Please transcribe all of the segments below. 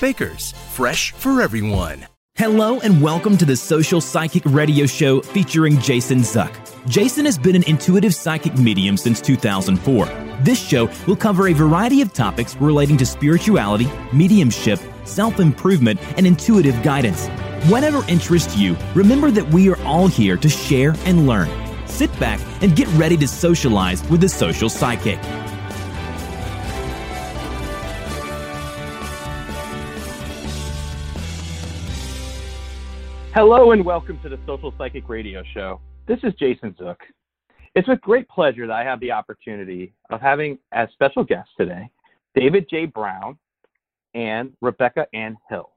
Baker's, fresh for everyone. Hello and welcome to the Social Psychic Radio Show featuring Jason Zuck. Jason has been an intuitive psychic medium since 2004. This show will cover a variety of topics relating to spirituality, mediumship, self improvement, and intuitive guidance. Whatever interests you, remember that we are all here to share and learn. Sit back and get ready to socialize with the social psychic. Hello and welcome to the Social Psychic Radio Show. This is Jason Zook. It's with great pleasure that I have the opportunity of having as special guests today David Jay Brown and Rebecca Ann Hill.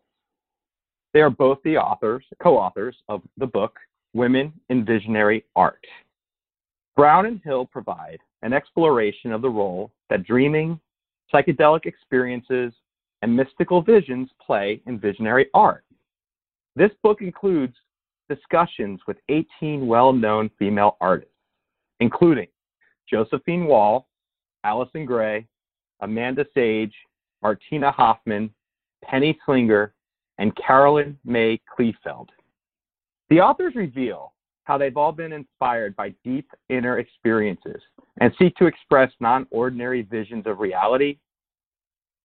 They are both the authors, co-authors of the book Women in Visionary Art. Brown and Hill provide an exploration of the role that dreaming, psychedelic experiences, and mystical visions play in visionary art. This book includes discussions with 18 well known female artists, including Josephine Wall, Allyson Grey, Amanda Sage, Martina Hoffmann, Penny Slinger, and Carolyn Mary Kleefeld. The authors reveal how they've all been inspired by deep inner experiences and seek to express non ordinary visions of reality,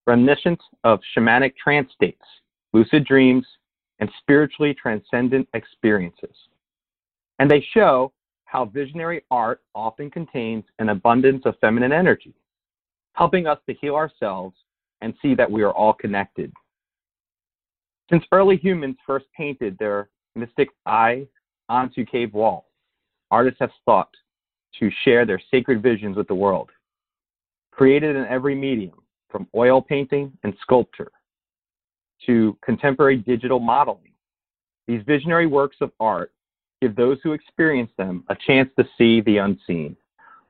reminiscent of shamanic trance states, lucid dreams, and spiritually transcendent experiences. And they show how visionary art often contains an abundance of feminine energy, helping us to heal ourselves and see that we are all connected. Since early humans first painted their mystic eye onto cave walls, artists have sought to share their sacred visions with the world. Created in every medium, from oil painting and sculpture to contemporary digital modeling. These visionary works of art give those who experience them a chance to see the unseen,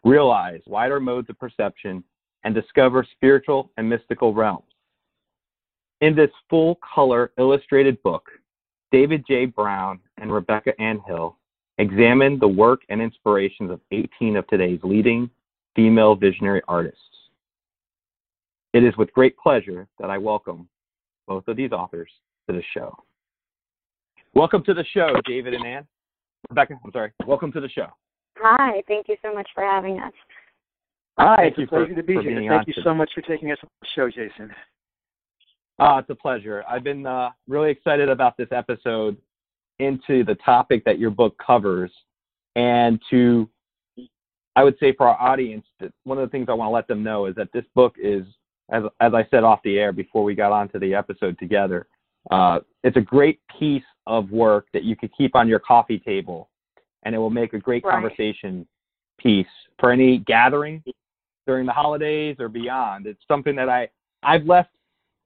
realize wider modes of perception, and discover spiritual and mystical realms. In this full color illustrated book, David Jay Brown and Rebecca Ann Hill examine the work and inspirations of 18 of today's leading female visionary artists. It is with great pleasure that I welcome both of these authors to the show. Welcome to the show, David and Ann. Rebecca, I'm sorry. Welcome to the show. Hi, thank you so much for having us. Hi, it's a pleasure to be here. Thank you so much for taking us on the show, Jason. Uh, it's a pleasure. I've been uh, really excited about this episode into the topic that your book covers, and to, I would say for our audience, that one of the things I want to let them know is that this book is, as as I said off the air before we got onto the episode together, uh, it's a great piece of work that you could keep on your coffee table, and it will make a great Right. conversation piece for any gathering during the holidays or beyond. It's something that I I've left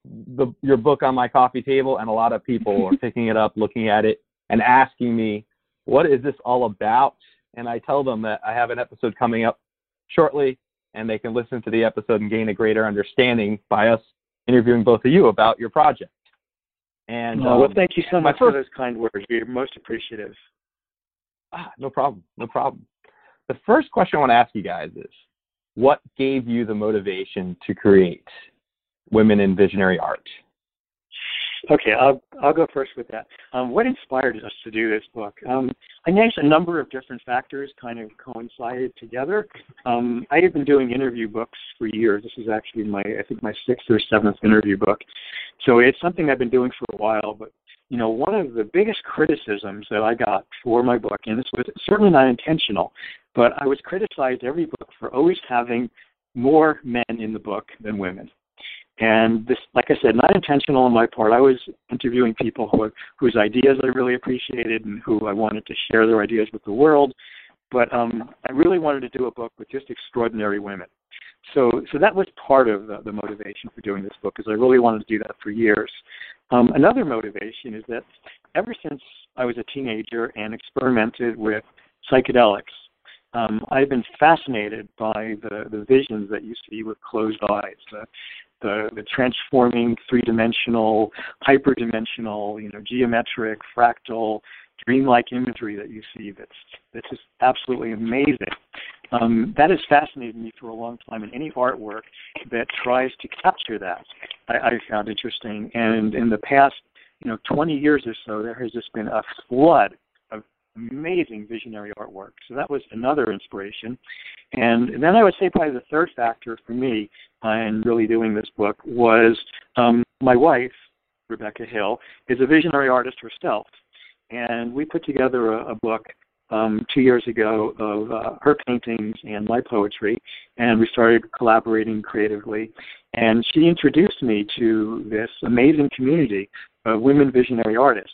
the your book on my coffee table, and a lot of people are picking it up, looking at it, and asking me, "What is this all about?" And I tell them that I have an episode coming up shortly, and they can listen to the episode and gain a greater understanding by us interviewing both of you about your project. And Oh, well, um, thank you so much for those kind words. We're most appreciative. Ah, no problem. No problem. The first question I want to ask you guys is what gave you the motivation to create Women in Visionary Art? Okay, I'll I'll go first with that. Um, what inspired us to do this book? Um, I guess a number of different factors kind of coincided together. Um, I had been doing interview books for years. This is actually my I think my sixth or seventh interview book, so it's something I've been doing for a while. But you know, one of the biggest criticisms that I got for my book, and this was certainly not intentional, but I was criticized every book for always having more men in the book than women. And this, like I said, not intentional on my part. I was interviewing people who, whose ideas I really appreciated and who I wanted to share their ideas with the world. But um, I really wanted to do a book with just extraordinary women. so so that was part of the, the motivation for doing this book, because I really wanted to do that for years. Um, another motivation is that ever since I was a teenager and experimented with psychedelics, um, I've been fascinated by the, the visions that you see with closed eyes, the, the transforming three-dimensional, hyperdimensional, you know, geometric, fractal, dreamlike imagery that you see that's that's just absolutely amazing. Um, that has fascinated me for a long time, and any artwork that tries to capture that, I, I found interesting. And in the past, you know, 20 years or so, there has just been a flood amazing visionary artwork. So that was another inspiration. And then I would say probably the third factor for me in really doing this book was um, my wife, Rebecca Hill, is a visionary artist herself and we put together a, a book um, two years ago of uh, her paintings and my poetry, and we started collaborating creatively. And she introduced me to this amazing community of women visionary artists.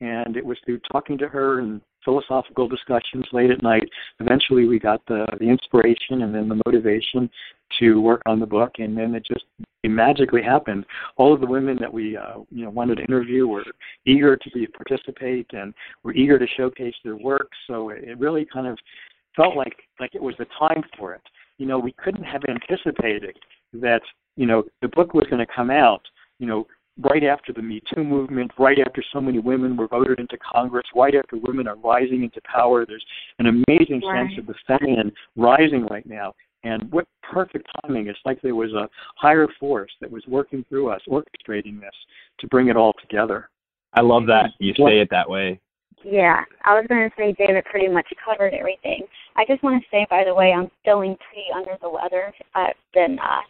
And it was through talking to her and philosophical discussions late at night. Eventually, we got the the inspiration and then the motivation to work on the book, and then it just it magically happened. All of the women that we uh, you know wanted to interview were eager to be participate and were eager to showcase their work. So it really kind of felt like like it was the time for it. You know, we couldn't have anticipated that you know the book was going to come out. You know, right after the Me Too movement, right after so many women were voted into Congress, right after women are rising into power. There's an amazing right. sense of the feminine rising right now. And what perfect timing. It's like there was a higher force that was working through us, orchestrating this to bring it all together. I love that you say it that way. Yeah, I was going to say David pretty much covered everything. I just want to say, by the way, I'm feeling pretty under the weather. I've been uh,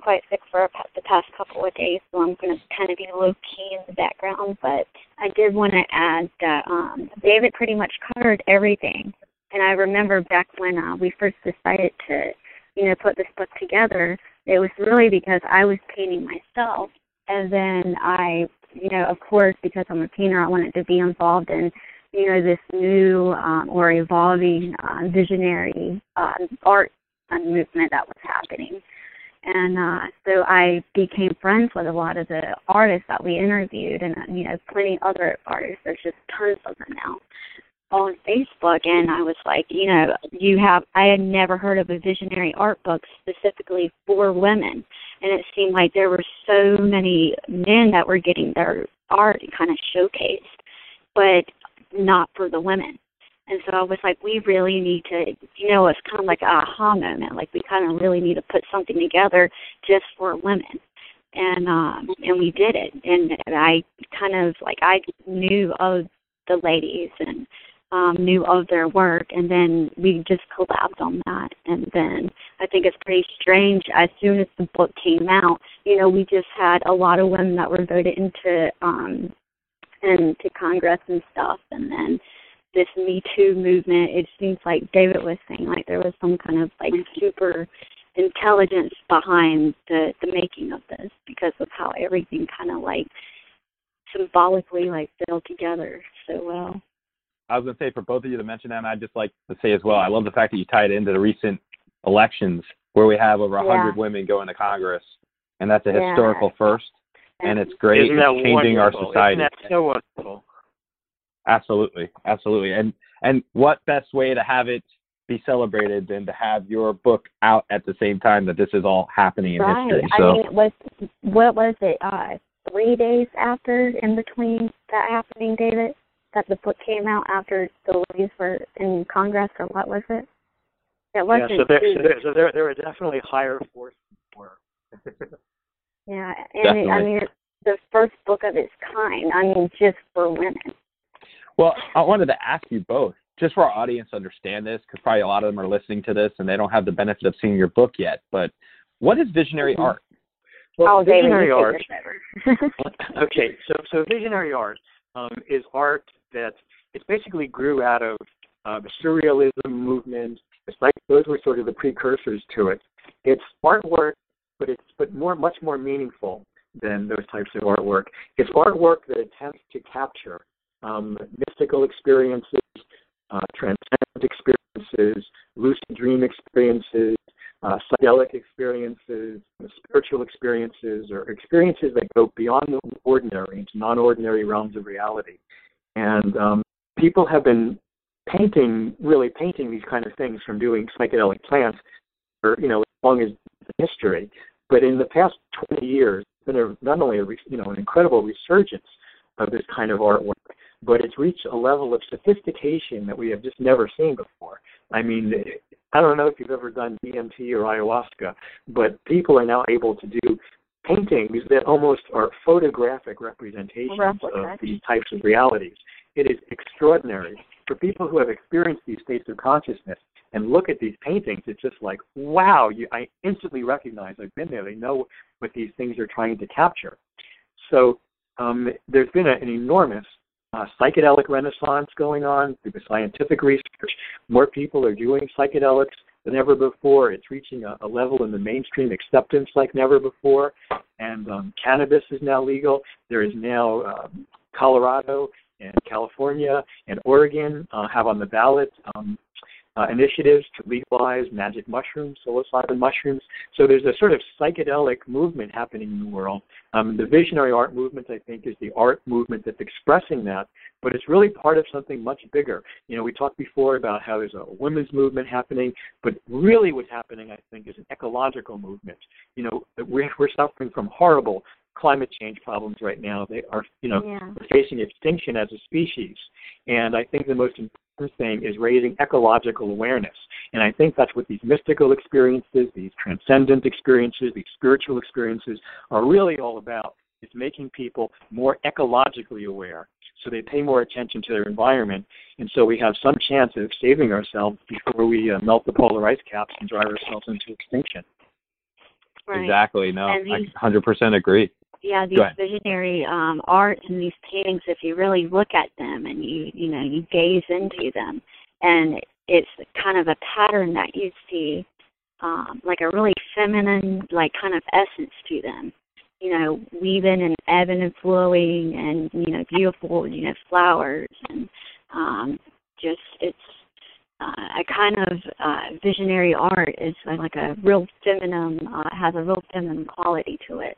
quite sick for the past couple of days, so I'm going to kind of be low key in the background. But I did want to add that um, David pretty much covered everything. And I remember back when uh, we first decided to, you know, put this book together, it was really because I was painting myself, and then I, you know, of course, because I'm a painter, I wanted to be involved in you know this new um, or evolving uh, visionary uh, art movement that was happening and uh, so I became friends with a lot of the artists that we interviewed, and uh, you know, plenty of other artists. There's just tons of them now on Facebook, and I was like, you know, you have. I had never heard of a visionary art book specifically for women, and it seemed like there were so many men that were getting their art kind of showcased, but not for the women. And so I was like, we really need to, you know, it's kind of like a aha moment. Like we kind of really need to put something together just for women. And um and we did it. And I kind of like I knew of the ladies and um knew of their work and then we just collabed on that and then I think it's pretty strange as soon as the book came out, you know, we just had a lot of women that were voted into um into Congress and stuff and then this Me Too movement, it seems like David was saying, like there was some kind of like super intelligence behind the the making of this because of how everything kind of like symbolically like fell together so well. I was gonna say for both of you to mention that, and I'd just like to say as well, I love the fact that you tied it into the recent elections where we have over a hundred yeah. women going to Congress, and that's a historical yeah. first, and it's great. Isn't it's changing wonderful? our society. Isn't that so wonderful? Absolutely, absolutely. And and what best way to have it be celebrated than to have your book out at the same time that this is all happening in right. history. So I mean, was what was it? Uh, three days after, in between that happening, David, that the book came out after the ladies were in Congress, or what was it? It wasn't. Yeah, so there, so there, so there, there are definitely higher forces for. yeah, and it, I mean, it's the first book of its kind. I mean, just for women. Well, I wanted to ask you both, just for our audience to understand this, because probably a lot of them are listening to this and they don't have the benefit of seeing your book yet. But what is visionary mm-hmm. art? Well, oh, visionary David, art. okay, so so visionary art um, is art that it basically grew out of uh, the surrealism movement. It's like those were sort of the precursors to it. It's artwork, but it's but more much more meaningful than those types of artwork. It's artwork that attempts to capture um, mystical experiences, uh, transcendent experiences, lucid dream experiences, uh, psychedelic experiences, spiritual experiences, or experiences that go beyond the ordinary into non-ordinary realms of reality. And um, people have been painting, really painting these kind of things from doing psychedelic plants for you know as long as history. But in the past 20 years, there's been a, not only a you know an incredible resurgence of this kind of artwork, but it's reached a level of sophistication that we have just never seen before. I mean, I don't know if you've ever done DMT or ayahuasca, but people are now able to do paintings that almost are photographic representations of these types of realities. It is extraordinary. For people who have experienced these states of consciousness and look at these paintings, it's just like, wow, you, I instantly recognize I've been there. They know what these things are trying to capture. So um, there's been a, an enormous uh, psychedelic renaissance going on through the scientific research. More people are doing psychedelics than ever before. It's reaching a, a level in the mainstream acceptance like never before. And um, cannabis is now legal. There is now um, Colorado and California and Oregon uh, have on the ballot um, uh, initiatives to legalize magic mushrooms, psilocybin mushrooms. So there's a sort of psychedelic movement happening in the world. Um, the visionary art movement, I think, is the art movement that's expressing that, but it's really part of something much bigger. You know, we talked before about how there's a women's movement happening, but really what's happening, I think, is an ecological movement. You know, we're, we're suffering from horrible climate change problems right now. They are, you know, yeah. facing extinction as a species. And I think the most thing is raising ecological awareness. And I think that's what these mystical experiences, these transcendent experiences, these spiritual experiences are really all about. It's making people more ecologically aware so they pay more attention to their environment. And so we have some chance of saving ourselves before we uh, melt the polar ice caps and drive ourselves into extinction. Right. Exactly. No, these, I 100% agree yeah these visionary um art and these paintings if you really look at them and you you know you gaze into them and it's kind of a pattern that you see um like a really feminine like kind of essence to them. You know weaving and ebbing and flowing and you know beautiful you know flowers and um just it's uh, a kind of uh, visionary art. Is like a real feminine uh, has a real feminine quality to it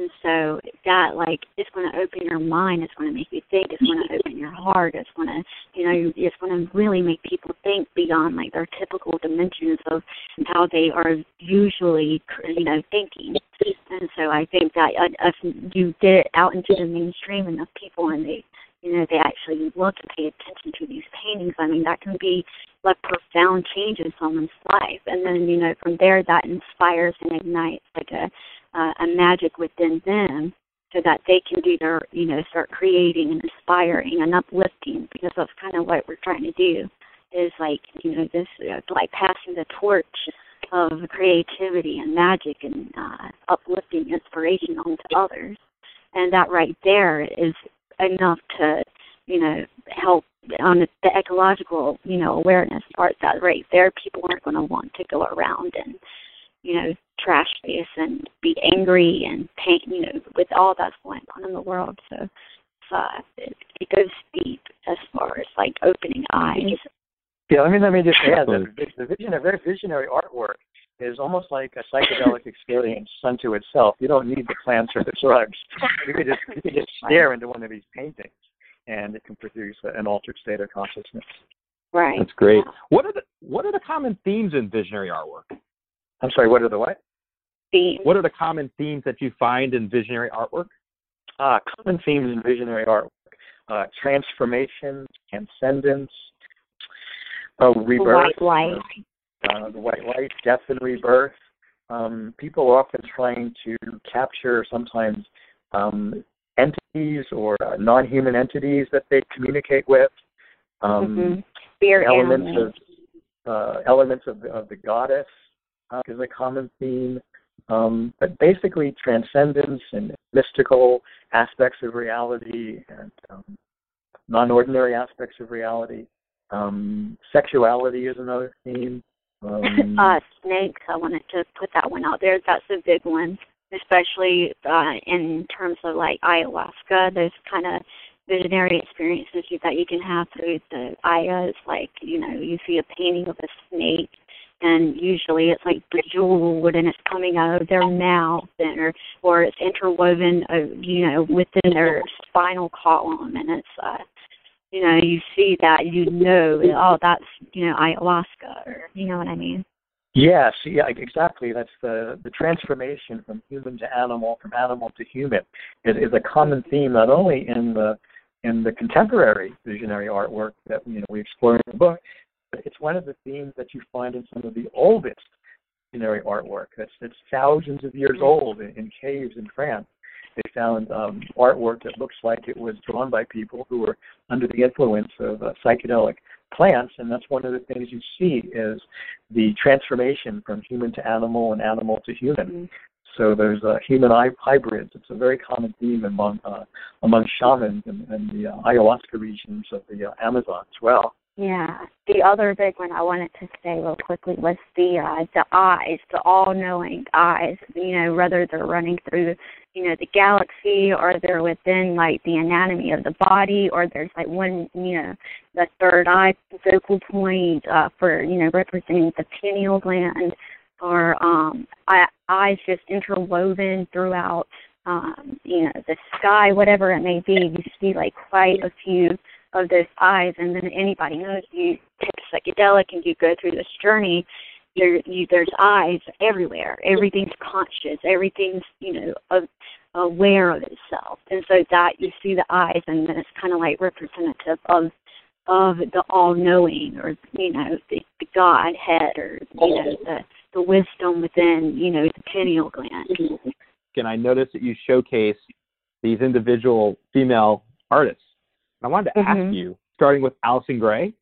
and so that like it's going to open your mind. It's going to make you think. It's going to open your heart. It's going to, you know, it's going to really make people think beyond like their typical dimensions of how they are usually, you know, thinking. And so I think that uh, if you get it out into the mainstream enough people and they, you know, they actually look and pay attention to these paintings, I mean, that can be like profound change in someone's life. And then, you know, from there that inspires and ignites like a uh, a magic within them so that they can do their, you know, start creating and inspiring and uplifting because that's kind of what we're trying to do is like, you know, this, uh, like passing the torch of creativity and magic and uh, uplifting inspiration onto others. And that right there is enough to, you know, help on the, ecological, you know, awareness part. That right there, people aren't going to want to go around and you know, trash this and be angry and paint, you know, with all that's going on in the world. So, uh, it, it goes deep as far as like opening eyes. Yeah, let me let me just add that the vision, a very visionary artwork is almost like a psychedelic experience unto itself. You don't need the plants or the drugs. You could just you could just stare into one of these paintings, and it can produce an altered state of consciousness. Right. That's great. What are the what are the common themes in visionary artwork? I'm sorry, what are the what? Themes. What are the common themes that you find in visionary artwork? Uh, common themes in visionary artwork uh, transformation, transcendence, uh, rebirth. White light. Uh, the white light, death and rebirth. Um, people are often trying to capture sometimes um, entities or uh, non-human entities that they communicate with. Um, mm-hmm. elements of uh, elements of the, of the goddess uh, is a common theme. Um, but basically, transcendence and mystical aspects of reality and um, non ordinary aspects of reality. Um, sexuality is another theme. Um, uh, snakes, I wanted to put that one out there. That's a big one, especially uh, in terms of like ayahuasca. Those kind of visionary experiences that you can have through the ayahs. Like, you know, you see a painting of a snake and usually it's like bejeweled and it's coming out of their mouth and or or it's interwoven uh, you know within their spinal column and it's uh you know you see that you know oh that's you know ayahuasca or you know what i mean Yes, yeah, exactly. That's the the transformation from human to animal, from animal to human, is, is a common theme not only in the in the contemporary visionary artwork that you know we explore in the book, it's one of the themes that you find in some of the oldest visionary artwork that's that's thousands of years old in, in caves in France. They found um, artwork that looks like it was drawn by people who were under the influence of uh, psychedelic plants, and that's one of the things you see is the transformation from human to animal and animal to human. Mm-hmm. So there's uh, human hybrids. It's a very common theme among uh, among shamans and, and the uh, ayahuasca regions of the uh, Amazon as well. Yeah. The other big one I wanted to say real quickly was the uh, the eyes, the all-knowing eyes. You know, whether they're running through, you know, the galaxy or they're within like the anatomy of the body, or there's like one, you know, the third eye focal point uh, for you know representing the pineal gland, or um, eyes just interwoven throughout, um, you know, the sky, whatever it may be. You see like quite a few of those eyes and then anybody knows you take a psychedelic and you go through this journey there you there's eyes everywhere. Everything's conscious. Everything's you know of, aware of itself. And so that you see the eyes and then it's kind of like representative of of the all knowing or you know the, the godhead or you know the the wisdom within you know the pineal gland. And i noticed that you showcase these individual female artists I wanted to mm-hmm. ask you, starting with Allyson Grey,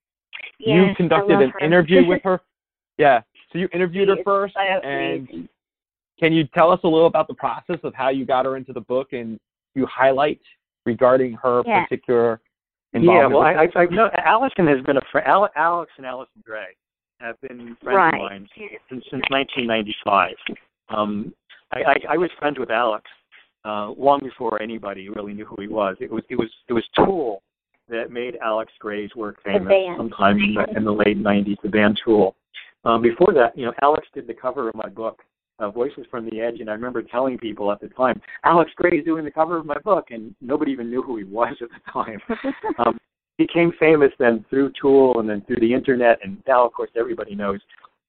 yes, you conducted an her. interview with her. Yeah, so you interviewed her first, and can you tell us a little about the process of how you got her into the book and you highlight regarding her yeah. particular involvement? Yeah, well, I, I, I know Allyson has been a friend. Alex and Allyson Grey have been friends right. of mine since, since 1995. Um, I, I, I was friends with Alex uh, long before anybody really knew who he was. It was it was it was Tool that made Alex Grey's work famous sometime in the, in the late 90s, the band Tool. Um, before that, you know, Alex did the cover of my book, uh, Voices from the Edge, and I remember telling people at the time, Alex Grey is doing the cover of my book, and nobody even knew who he was at the time. um, he became famous then through Tool and then through the internet, and now, of course, everybody knows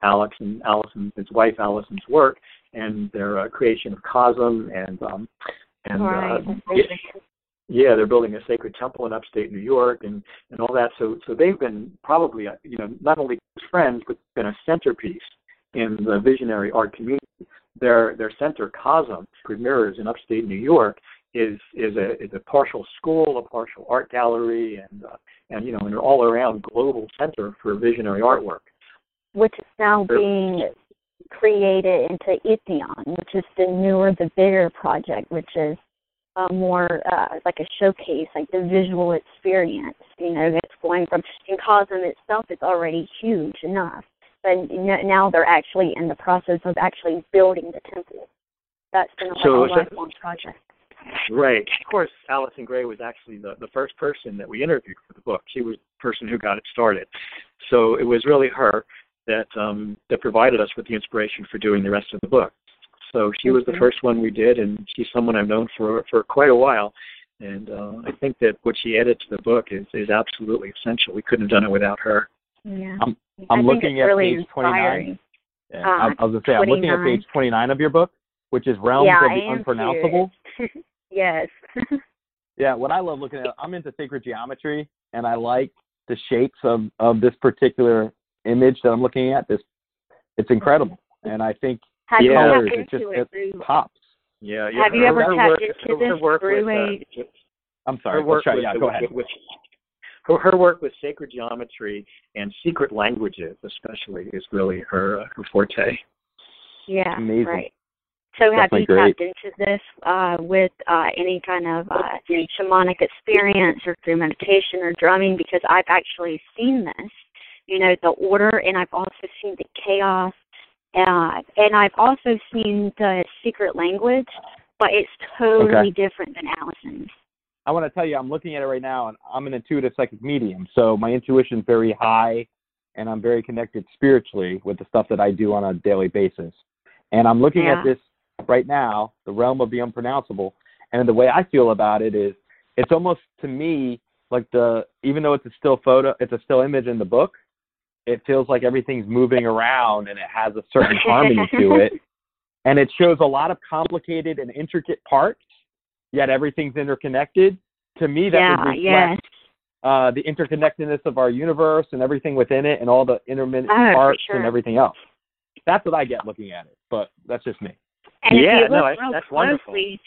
Alex and Allyson, his wife Allyson's work, and their uh, creation of Cosm and um, and right. uh, yeah, they're building a sacred temple in upstate New York and and all that. So so they've been probably uh, you know not only friends but been a centerpiece in the visionary art community. Their their center Cosm Mirrors in upstate New York is is a is a partial school, a partial art gallery, and uh, and you know an all around global center for visionary artwork. Which is now being created into Entheon, which is the newer, the bigger project, which is uh, more uh, like a showcase, like the visual experience. You know, that's going from in Cosm itself is already huge enough, but now they're actually in the process of actually building the temple. That's been like so, a lifelong project. Right. Of course, Allyson Grey was actually the, the first person that we interviewed for the book. She was the person who got it started. So it was really her that um, that provided us with the inspiration for doing the rest of the book. So she was the first one we did, and she's someone I've known for for quite a while. And uh, I think that what she added to the book is is absolutely essential. We couldn't have done it without her. Yeah. I'm I'm looking at really page 29. Yeah, uh, I, I was gonna say 29. I'm looking at page 29 of your book, which is Realms yeah, of the Unpronounceable. yes. yeah, what I love looking at, I'm into sacred geometry, and I like the shapes of of this particular image that I'm looking at. This, it's incredible, and I think have yeah, colors, it just it, it pops. Yeah, yeah. Have you ever tapped into this through a? Uh, I'm sorry. Her work try, with, yeah, go ahead. With, her, her work with sacred geometry and secret languages, especially, is really her uh, her forte. Yeah, Amazing. right. So have Definitely you great. tapped into this uh, with uh, any kind of uh, shamanic experience or through meditation or drumming? Because I've actually seen this you know, the order, and I've also seen the chaos, uh, and I've also seen the secret language, but it's totally okay. different than Allyson's. I want to tell you, I'm looking at it right now, and I'm an intuitive psychic medium, so my intuition is very high, and I'm very connected spiritually with the stuff that I do on a daily basis. And I'm looking Yeah. at this right now, the realm of the unpronounceable, and the way I feel about it is it's almost to me like the even though it's a still photo, it's a still image in the book, it feels like everything's moving around and it has a certain harmony to it. And it shows a lot of complicated and intricate parts, yet everything's interconnected. To me, that yeah, would reflect yes. uh, the interconnectedness of our universe and everything within it and all the intermittent Oh, parts sure. and everything else. That's what I get looking at it, but that's just me. And Yeah, if you no, look that's- real that's wonderful. closely,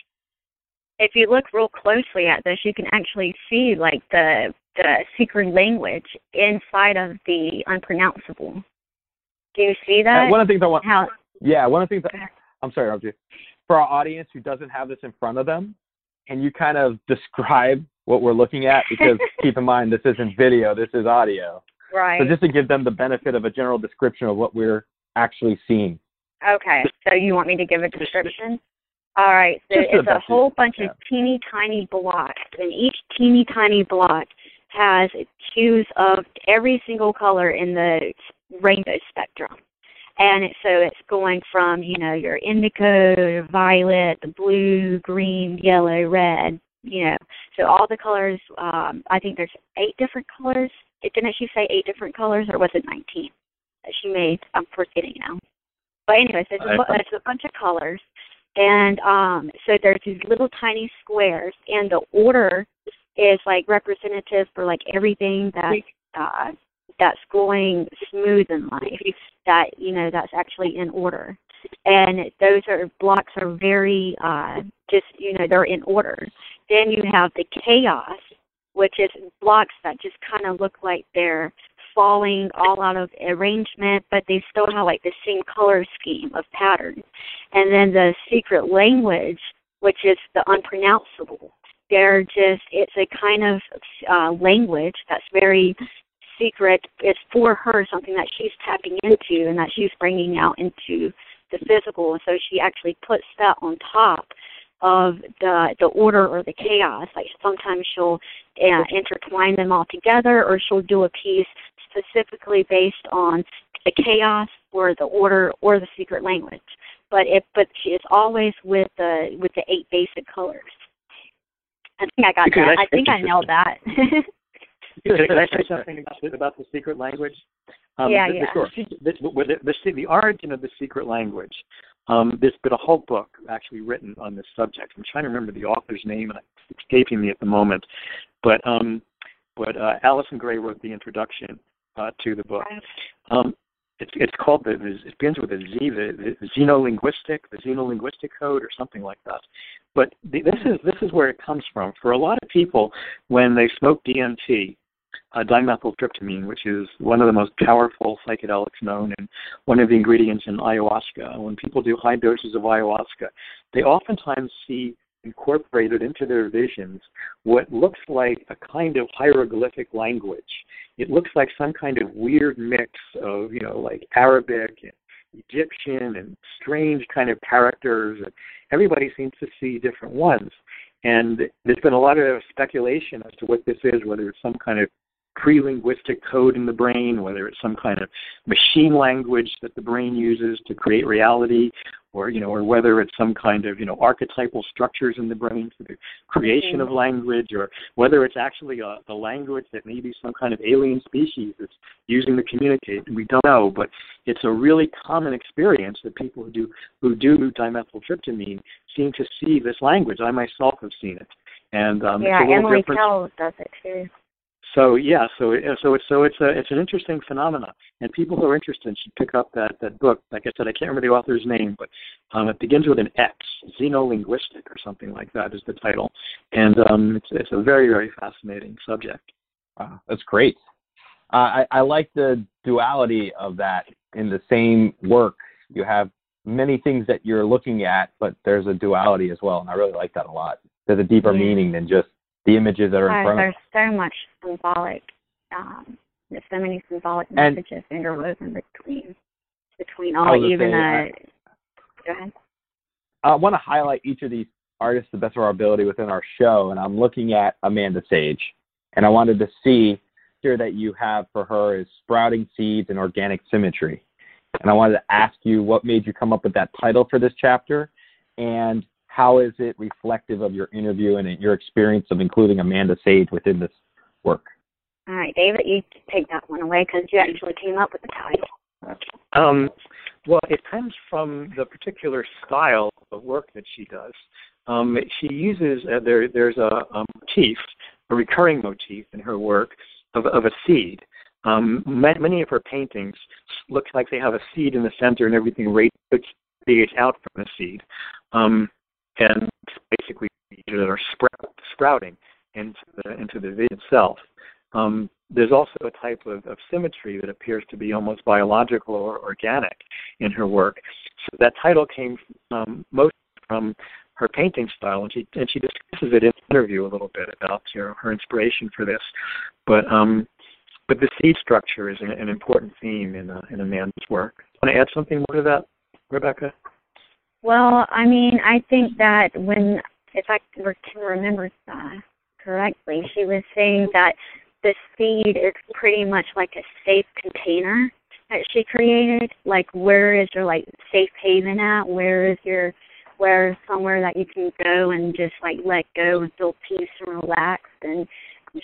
if you look real closely at this, you can actually see like the the secret language inside of the unpronounceable. Do you see Uh, that? one of the things I want, How? yeah, one of the things that, I'm sorry. For our audience who doesn't have this in front of them, can you kind of describe what we're looking at? Because keep in mind, this isn't video, this is audio. Right. So just to give them the benefit of a general description of what we're actually seeing. Okay, so you want me to give a description? All right, so Just it's a whole bunch of teeny tiny blocks, and each teeny tiny block has hues of every single color in the rainbow spectrum. And it, so it's going from, you know, your indigo, violet, the blue, green, yellow, red, you know. So all the colors, um, I think there's eight different colors. Didn't she say eight different colors, or was it 19 that she made? I'm forgetting now. But anyways, there's a, bu- I- there's a bunch of colors, and um, so there's these little tiny squares, and the order is like representative for like everything that uh, that's going smooth in life. That you know that's actually in order, and those are blocks are very uh, just you know they're in order. Then you have the chaos, which is blocks that just kind of look like they're falling all out of arrangement, but they still have like the same color scheme of patterns. And then the secret language, which is the unpronounceable. They're just, it's a kind of uh, language that's very secret. It's for her, something that she's tapping into and that she's bringing out into the physical. And so she actually puts that on top of the the order or the chaos. Like sometimes she'll uh, intertwine them all together, or she'll do a piece specifically based on the chaos or the order or the secret language. But it but she is always with the with the eight basic colors. I think I got Okay, that. that's I think I nailed that. Can I say something about the, about the secret language? Um, Yeah, the, yeah. The, the, the, the, the, the origin of the secret language. Um, there's been a whole book actually written on this subject. I'm trying to remember the author's name, and it's escaping me at the moment. But um, but uh, Allyson Grey wrote the introduction uh, to the book. Um, it's it's called the, it begins with a Z, the, the xenolinguistic, the xenolinguistic code, or something like that. But the, this is this is where it comes from. For a lot of people, when they smoke DMT, uh, dimethyltryptamine, which is one of the most powerful psychedelics known and one of the ingredients in ayahuasca. When people do high doses of ayahuasca, they oftentimes see incorporated into their visions what looks like a kind of hieroglyphic language. It looks like some kind of weird mix of, you know, like Arabic and Egyptian and strange kind of characters. And everybody seems to see different ones. And there's been a lot of speculation as to what this is, whether it's some kind of pre-linguistic code in the brain, whether it's some kind of machine language that the brain uses to create reality, or you know, or whether it's some kind of you know archetypal structures in the brain for the creation of language, or whether it's actually a, a language that maybe some kind of alien species is using to communicate. We don't know, but it's a really common experience that people who do who do dimethyltryptamine seem to see this language. I myself have seen it, and um, yeah, it's a Emily different. Kells does it too. So yeah, so it- so it's so it's a it's an interesting phenomenon, and people who are interested should pick up that that book. Like I said, I can't remember the author's name, but um, it begins with an X, xenolinguistic or something like that is the title, and um, it's it's a very very fascinating subject. Wow, that's great. Uh, I, I like the duality of that in the same work. You have many things that you're looking at, but there's a duality as well, and I really like that a lot. There's a deeper Yeah. meaning than just the images that are in front of there's so much symbolic, um, there's so many symbolic And- messages interwoven between between all, even say, uh, go ahead. I want to highlight each of these artists to the best of our ability within our show, and I'm looking at Amanda Sage, and I wanted to see here that you have for her is Sprouting Seeds and Organic Symmetry. And I wanted to ask you what made you come up with that title for this chapter and how is it reflective of your interview and your experience of including Amanda Sage within this work? All right, David, you take that one away because you actually came up with the title. Um, well, it comes from the particular style of work that she does. Um, she uses uh, there. There's a, a motif, a recurring motif in her work of, of a seed. Um, many of her paintings look like they have a seed in the center, and everything radiates out from the seed. Um, and basically, that are sprout, sprouting into the into the vid itself. Um, there's also a type of, of, symmetry that appears to be almost biological or organic in her work. So that title came um, most from her painting style, and she and she discusses it in the interview a little bit about you know, her inspiration for this. But um, but the seed structure is an, an important theme in uh, in Amanda's work. Want to add something more to that, Rebecca? Well, I mean, I think that when, if I can remember uh, correctly, she was saying that the seed is pretty much like a safe container that she created. Like, where is your like safe haven at? Where is your where is somewhere that you can go and just like let go and feel peace and relax and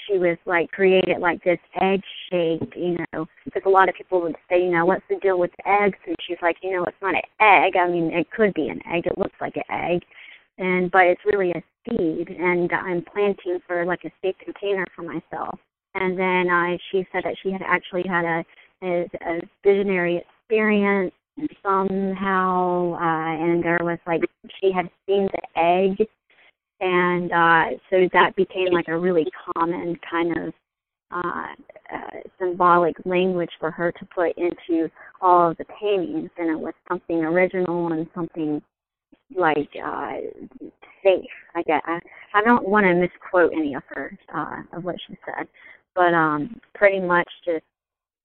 she was like created like this egg shape, you know, because a lot of people would say, you know, what's the deal with eggs? And she's like, you know, it's not an egg. I mean, it could be an egg. It looks like an egg, and but it's really a seed. And I'm planting for like a safe container for myself. And then I, she said that she had actually had a a, a visionary experience somehow, uh, and there was like she had seen the egg and uh, so that became like a really common kind of uh, uh, symbolic language for her to put into all of the paintings, and it was something original and something like uh, safe. I guess. I, I don't want to misquote any of her uh, of what she said, but um, pretty much just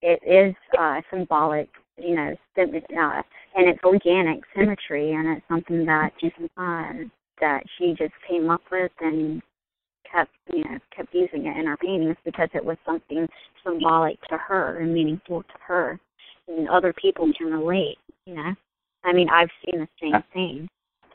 it is uh, symbolic, you know, uh, and it's organic symmetry, and it's something that you can uh, that she just came up with and kept you know kept using it in her paintings because it was something symbolic to her and meaningful to her. And other people can relate you know. I mean i've seen the same thing.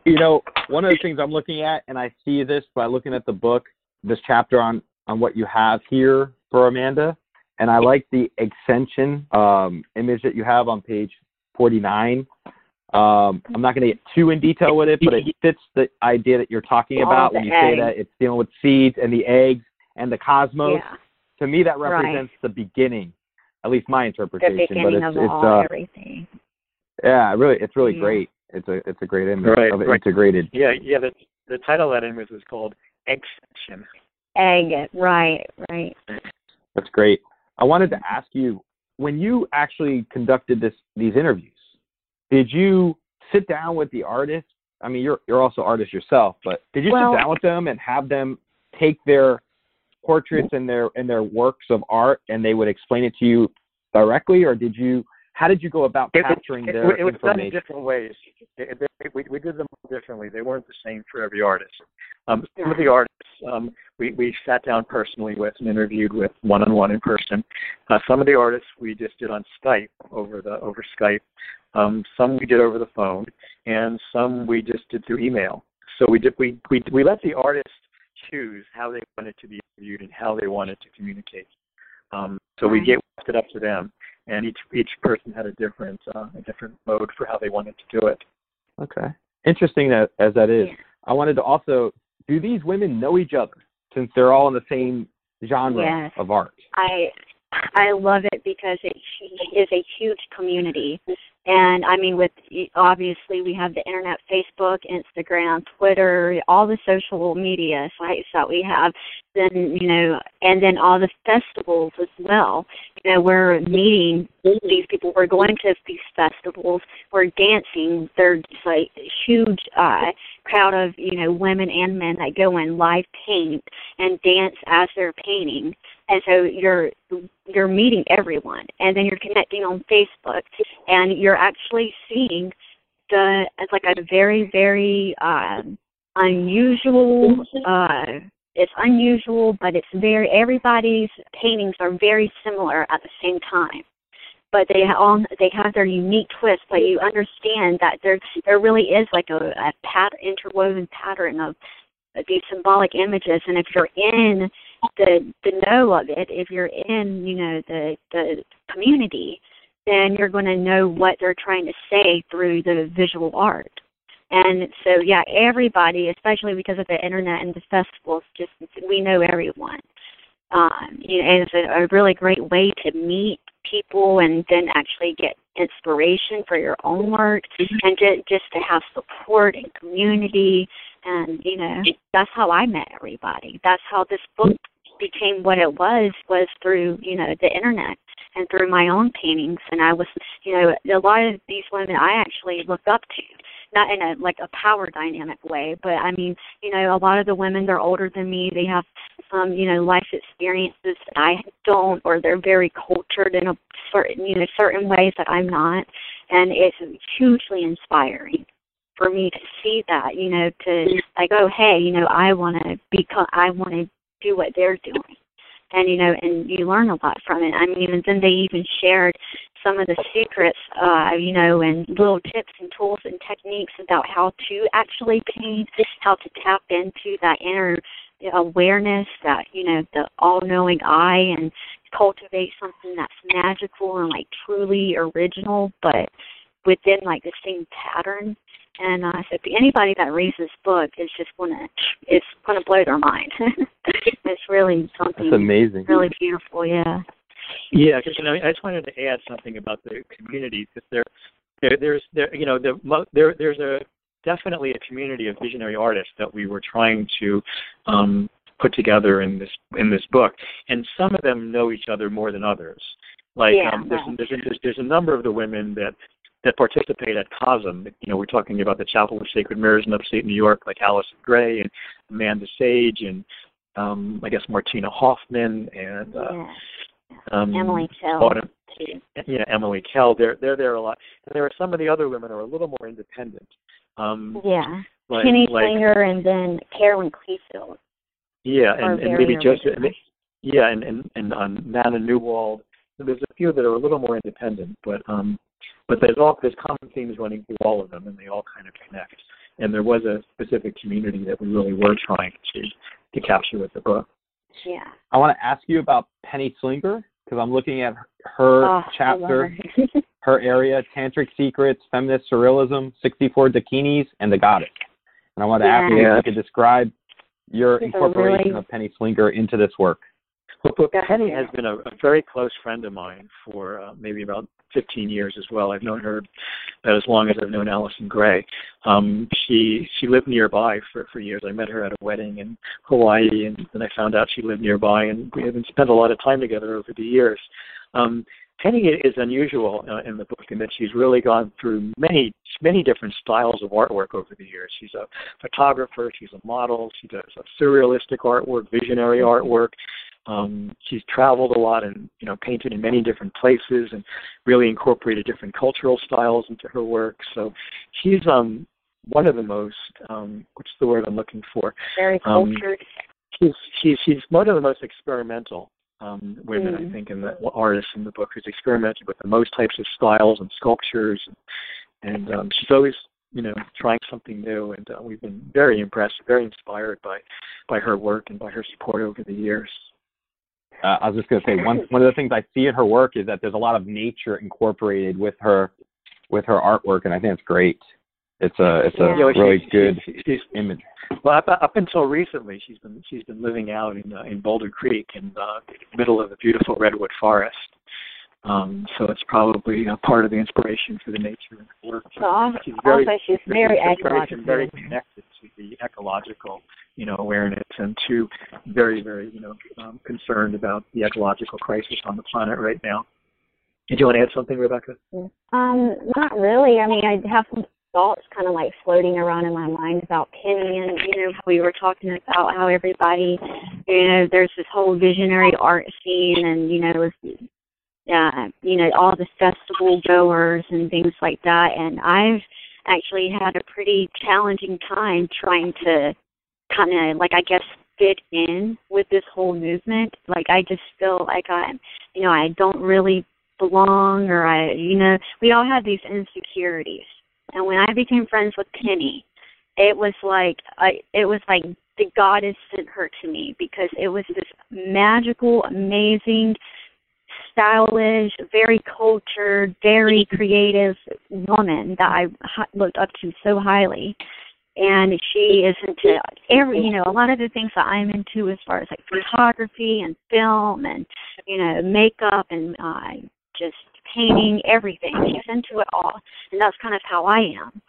You know one of the things i'm looking at and i see this by looking at the book this chapter on on what you have here for amanda and i like the extension um, image that you have on page 49 um, I'm not going to get too in detail with it, but it fits the idea that you're talking about when you eggs. say that it's dealing with seeds and the eggs and the cosmos. Yeah. To me, that represents right. the beginning, at least my interpretation. The beginning but it's, of it's, all, uh, everything. Yeah, really, it's really yeah. great. It's a it's a great image right, of it right. integrated. Yeah, yeah. The the title of that image is called Extension. Egg, right, right. That's great. I wanted to ask you when you actually conducted this these interviews did you sit down with the artist? I mean, you're you're also artist yourself, but did you well, sit down with them and have them take their portraits and their and their works of art and they would explain it to you directly, or did you? How did you go about capturing it, their it, it was done in different ways. It, we, we did them differently. They weren't the same for every artist. Um, some of the artists um, we, we sat down personally with and interviewed with one on one in person. Uh, some of the artists we just did on Skype over the over Skype. Um, some we did over the phone, and some we just did through email. So we did we we we let the artist choose how they wanted to be interviewed and how they wanted to communicate. Um, so we gave it up to them, and each each person had a different uh, a different mode for how they wanted to do it. Okay, interesting that as that is. I wanted to also do these women know each other since they're all in the same genre yes. of art? I I love it because it is a huge community. And I mean, with obviously we have the internet, Facebook, Instagram, Twitter, all the social media sites that we have. Then you know, and then all the festivals as well. You know, we're meeting these people. We're going to these festivals. We're dancing. There's like huge uh, crowd of you know women and men that go in live paint and dance as they're painting and so you're you're meeting everyone and then you're connecting on facebook and you're actually seeing the it's like a very very um unusual uh it's unusual, but it's very everybody's paintings are very similar at the same time. But they all they have their unique twist. But you understand that there there really is like a, a pat interwoven pattern of these symbolic images, and if you're in the the know of it, if you're in you know the the community, then you're going to know what they're trying to say through the visual art. And so, yeah, everybody, especially because of the internet and the festivals, just we know everyone. Um, you know, it's a, a really great way to meet people and then actually get inspiration for your own work mm-hmm. and just just to have support and community. And you know that's how I met everybody. That's how this book mm-hmm. became what it was was through you know the internet and through my own paintings. And I was you know a lot of these women I actually look up to not in a like a power dynamic way, but I mean, you know, a lot of the women they're older than me. They have some, you know, life experiences that I don't, or they're very cultured in a certain, you know, certain ways that I'm not, and it's hugely inspiring for me to see that, you know, to like, oh, hey, you know, I want to become, I want to do what they're doing and you know and you learn a lot from it. I mean and then they even shared some of the secrets uh you know and little tips and tools and techniques about how to actually paint how to tap into that inner awareness that you know the all knowing eye and cultivate something that's magical and like truly original but within like the same pattern and uh, so anybody that reads this book is just gonna it's gonna blow their mind. it's really something. It's amazing. Really beautiful, yeah. Yeah, because you know, I just wanted to add something about the community because there, there, there's there, you know, there, there, there's a definitely a community of visionary artists that we were trying to um, put together in this in this book, and some of them know each other more than others. Like yeah, um, there's, right. there's, there's there's a number of the women that that participate at COSM. You know, we're talking about the Chapel of Sacred Mirrors in upstate New York, like Allyson Grey and Amanda Sage and um, I guess Martina Hoffmann and uh, yeah. um, Emily Kell. Autumn, too. yeah, Emily Kell. They're they're there a lot. And there are some of the other women who are a little more independent. Um, Yeah. like, Penny like Slinger and then Carolyn Kleefeld. yeah, and, and maybe just yeah, and and and um, Nana Nauwald. There's a few that are a little more independent, but um, but there's all there's common themes running through all of them, and they all kind of connect. And there was a specific community that we really were trying to to capture with the book. Yeah. I want to ask you about Penny Slinger because I'm looking at her Oh, chapter, her. her area, Tantric Secrets, Feminist Surrealism, 64 Dakinis, and the Goddess. And I want to ask you if you could describe your These are incorporation really- of Penny Slinger into this work. But, but Penny has been a, a very close friend of mine for uh, maybe about 15 years as well. I've known her about as long as I've known Allyson Grey. Um, she she lived nearby for for years. I met her at a wedding in Hawaii, and then I found out she lived nearby, and we have spent a lot of time together over the years. Um, Penny is unusual uh, in the book in that she's really gone through many many different styles of artwork over the years. She's a photographer, she's a model, she does a surrealistic artwork, visionary artwork. Um, she's traveled a lot and you know painted in many different places and really incorporated different cultural styles into her work. So she's um one of the most um what's the word I'm looking for? Very Um, cultured. She's she's she's one of the most experimental um women Mm. I think in the artists in the book who's experimented with the most types of styles and sculptures and, and um she's always you know trying something new and uh, we've been very impressed very inspired by by her work and by her support over the years Uh, I was just going to say one one of the things I see in her work is that there's a lot of nature incorporated with her with her artwork, and I think it's great. It's a it's a Yeah. You know, she- really she- good she- she's, image. well, up, up until recently, she's been she's been living out in uh, in Boulder Creek in the middle of the beautiful redwood forest. Um, so it's probably a part of the inspiration for the nature of her work. So also, She's very- also she's very very, ecological. very connected to the ecological, you know, awareness, and to very, very, you know, um, concerned about the ecological crisis on the planet right now. Did you want to add something, Rebecca? Um, not really. I mean, I have some thoughts kind of like floating around in my mind about Penny and, you know, how we were talking about how everybody, you know, there's this whole visionary art scene and, you know, it's, uh, you know, all the festival goers and things like that. And I've actually had a pretty challenging time trying to kind of, like, I guess, fit in with this whole movement. Like I just feel like I'm, you know, I don't really belong, or I, you know, we all have these insecurities. And when I became friends with Penny, it was like I, it was like the goddess sent her to me because it was this magical, amazing, stylish, very cultured, very creative woman that I looked up to so highly. And she is into every you know a lot of the things that i'm into as far as like photography and film and you know makeup and uh just painting everything. She's into it all and that's kind of how i am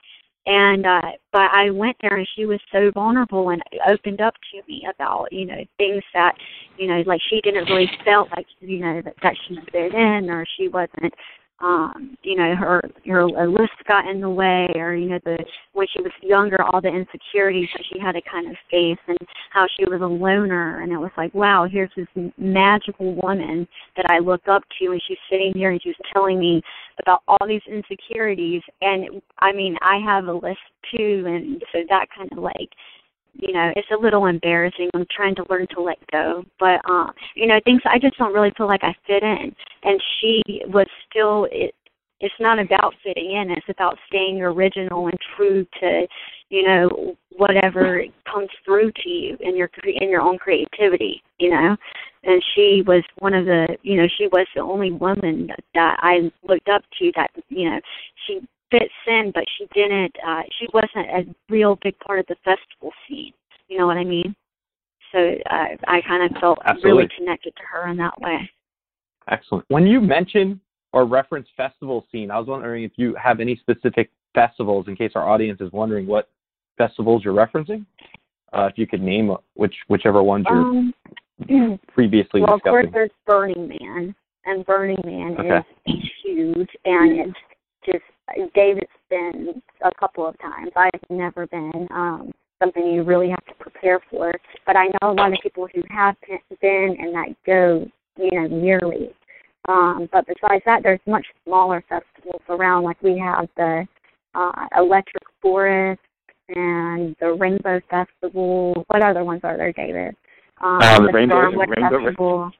and uh but i went there and she was so vulnerable and opened up to me about you know things that you know like she didn't really felt like you know that, that she fit in or she wasn't um you know her her list got in the way or you know the when she was younger all the insecurities that she had to kind of face and how she was a loner. And it was like wow here's this magical woman that I look up to and she's sitting here and she's telling me about all these insecurities. And I mean I have a list too. And so that kind of like you know, it's a little embarrassing. I'm trying to learn to let go. But um, you know, things I just don't really feel like I fit in. And she was still it it's not about fitting in, it's about staying original and true to, you know, whatever comes through to you in your in your own creativity, you know. And she was one of the, you know, she was the only woman that I looked up to that, you know, she fits in, but she didn't. Uh, she wasn't a real big part of the festival scene. You know what I mean? So uh, I kind of felt Absolutely. really connected to her in that way. Excellent. When you mention or reference festival scene, I was wondering if you have any specific festivals, in case our audience is wondering what festivals you're referencing. Uh, if you could name which whichever ones you're um, previously well, discussing. of course, there's Burning Man, and Burning Man Okay. is huge, and it's just David's been a couple of times. I've never been. Um, something you really have to prepare for. But I know a lot of people who have been and that go, you know, yearly. Um, but besides that, there's much smaller festivals around. Like we have the uh, Electric Forest and the Rainbow Festival. What other ones are there, David? Um, Uh, the the Rainbow- Starwood Rainbow- Festival.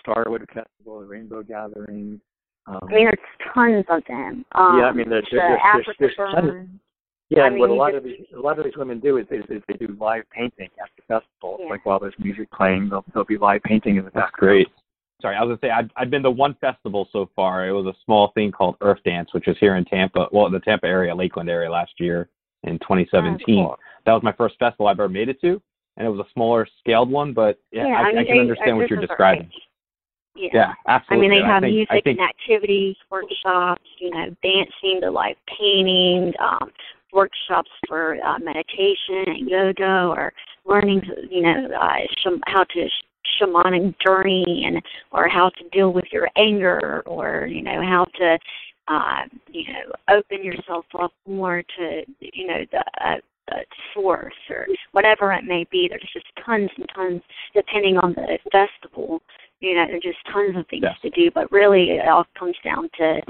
Starwood Festival, Rainbow Gathering. Um, I mean, there's tons of them. Um, yeah, I mean, there's, the there's, there's, there's tons. Yeah, I and mean, what a lot just- of these a lot of these women do is, is, is they do live painting at the festival. Yeah. Like while there's music playing, they'll they'll be live painting in the That's background. great. Sorry, I was gonna say I've I've been to one festival so far. It was a small thing called Earth Dance, which was here in Tampa, well, in the Tampa area, Lakeland area, last year in 2017. Oh, cool. That was my first festival I've ever made it to, and it was a smaller scaled one. But yeah, Yeah, I, I mean, I can understand uh, what you're describing. great. Yeah. Yeah, I mean, they have think, music think and activities, workshops, you know, dancing to live painting, um, workshops for uh, meditation and yoga, or learning, you know, uh, sham- how to sh- shamanic journey, and or how to deal with your anger, or you know, how to, uh, you know, open yourself up more to, you know, the. Uh, the source or whatever it may be. There's just tons and tons, depending on the festival you know, there's just tons of things Yes. to do, but really it all comes down to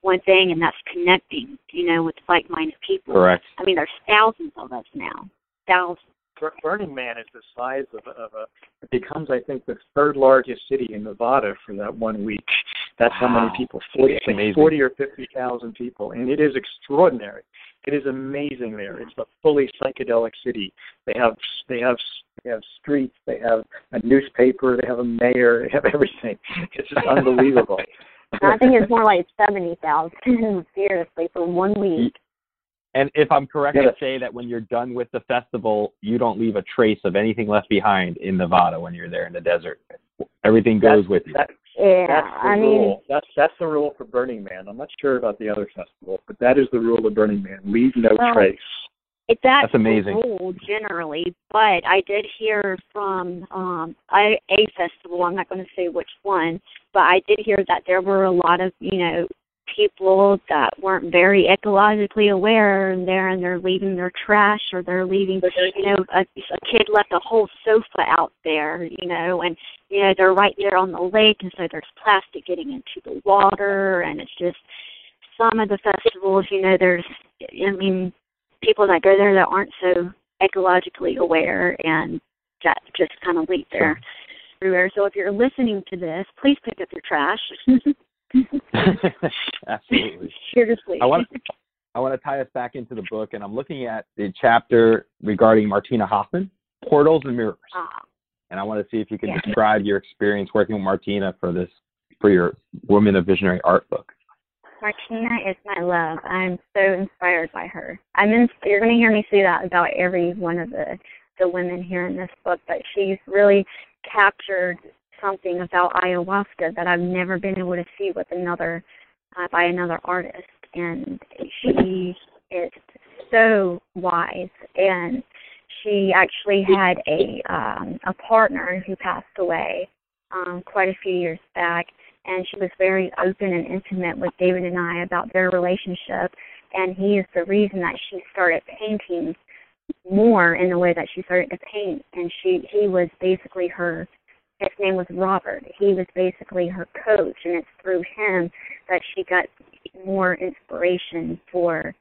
one thing, and that's connecting, you know, with like-minded people. correct. I mean, there's thousands of us now, thousands. Burning Man is the size of, a- of a. It becomes, I think, the third largest city in Nevada for that one week. That's how many people. Forty, I amazing. forty or fifty thousand people, and it is extraordinary. It is amazing there. It's a fully psychedelic city. They have they have they have streets. They have a newspaper. They have a mayor. They have everything. It's just unbelievable. I think it's more like seventy thousand, seriously, for one week. And if I'm correct Yeah. to say that when you're done with the festival, you don't leave a trace of anything left behind in Nevada when you're there in the desert. Everything goes That's- with you. that- Yeah, That's the I mean, rule. That's that's the rule for Burning Man. I'm not sure about the other festivals, but that is the rule of Burning Man. Leave no Well, trace. It, that's, That's amazing. rule generally, but I did hear from um I, a festival. I'm not going to say which one, but I did hear that there were a lot of you know people that weren't very ecologically aware and there and they're leaving their trash or they're leaving you know a, a kid left a whole sofa out there you know and you know they're right there on the lake and so there's plastic getting into the water and it's just some of the festivals you know there's i mean people that go there that aren't so ecologically aware and that just kind of leak there everywhere. So if you're listening to this, please pick up your trash. Absolutely. Seriously. I want to I want to tie us back into the book, and I'm looking at the chapter regarding Martina Hoffmann, portals and mirrors. Ah, And I want to see if you can Yeah. describe your experience working with Martina for this for your Women of Visionary Art book. Martina is my love. I'm so inspired by her. I'm in, you're going to hear me say that about every one of the the women here in this book, but she's really captured something about ayahuasca that I've never been able to see with another uh, by another artist, and she is so wise. And she actually had a um, a partner who passed away um, quite a few years back, and she was very open and intimate with David and I about their relationship. And he is the reason that she started painting more in the way that she started to paint. And she he was basically her. His name was Robert. He was basically her coach, and it's through him that she got more inspiration for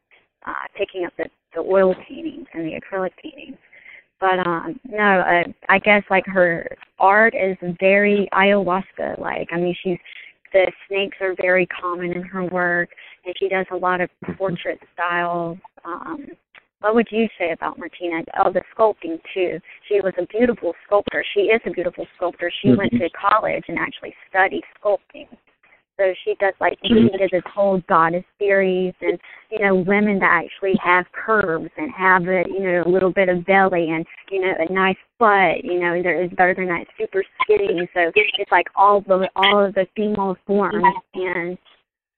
uh, picking up the, the oil paintings and the acrylic paintings. But um no, uh, I guess like her art is very ayahuasca like. I mean, she's the snakes are very common in her work, and she does a lot of portrait style. Um, what would you say about Martina? Oh, the sculpting too. She was a beautiful sculptor. She is a beautiful sculptor. She went to college and actually studied sculpting. So she does like mm-hmm. she did this whole goddess series and you know women that actually have curves and have a you know a little bit of belly and you know a nice butt you know they're they're, they're super skinny. So it's like all the all of the female forms and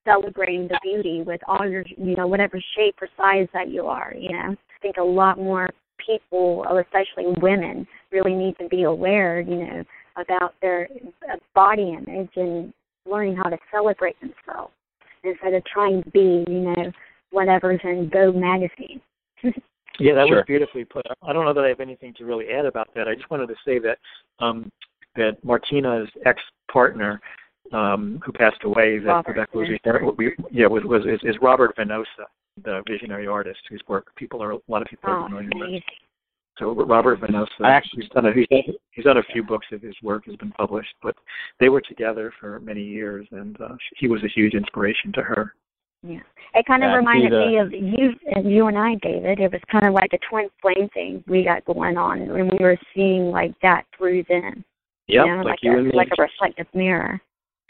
celebrating the beauty with all your you know whatever shape or size that you are you know. I think a lot more people especially women really need to be aware you know about their body image and learning how to celebrate themselves instead of trying to be, you know, whatever's in Go magazine. Yeah, that Sure. was beautifully put. I don't know that I have anything to really add about that. I just wanted to say that um, that Martina's ex partner, um, who passed away, that Robert, Rebecca was referring- we, yeah, was was is, is Robert Venosa, the visionary artist whose work people are a lot of people are oh, familiar with. Amazing. So Robert Venosa, I actually- he's done a he's done, he's done a few books of his work has been published, but they were together for many years, and uh, he was a huge inspiration to her. Yeah. It kind of Yeah, reminded the- me of you and you and I, David. It was kind of like a twin flame thing we got going on and we were seeing like that through them. Yep, you know, like, like, you a and me. like a reflective mirror.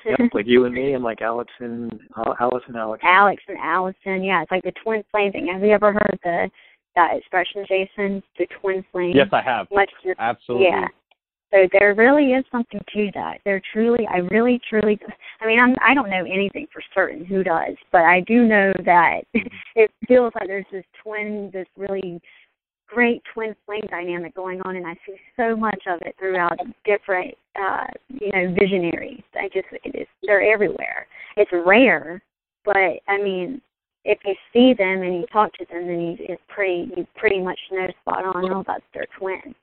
Yep, like you and me, and like Alex and Al- Alice and Alex. Alex and Allyson, yeah, it's like the twin flame thing. Have you ever heard the that expression, Jason? The twin flame. Yes, I have. Much Absolutely. Yeah. So there really is something to that. There truly, I really, truly, I mean, I'm, I don't know anything for certain who does, but I do know that it feels like there's this twin, this really great twin flame dynamic going on, and I see so much of it throughout different, uh, you know, visionaries. I just, it is, they're everywhere. It's rare, but I mean, if you see them and you talk to them, then you it's pretty you pretty much know spot on. Oh, that's their twin.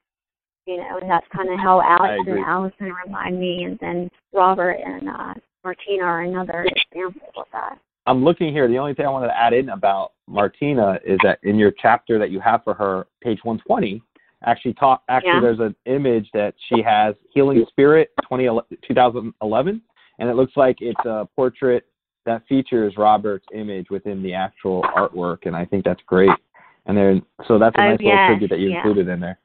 You know, and that's kind of how Alex and Allyson remind me, and then Robert and uh, Martina are another example of that. I'm looking here. The only thing I wanted to add in about Martina is that in your chapter that you have for her, page 120, actually talk. Actually, Yeah. there's an image that she has, Healing Spirit, 20, 2011, and it looks like it's a portrait that features Robert's image within the actual artwork, and I think that's great. And then, so that's a Oh, nice yes, little tribute that you yeah. included in there.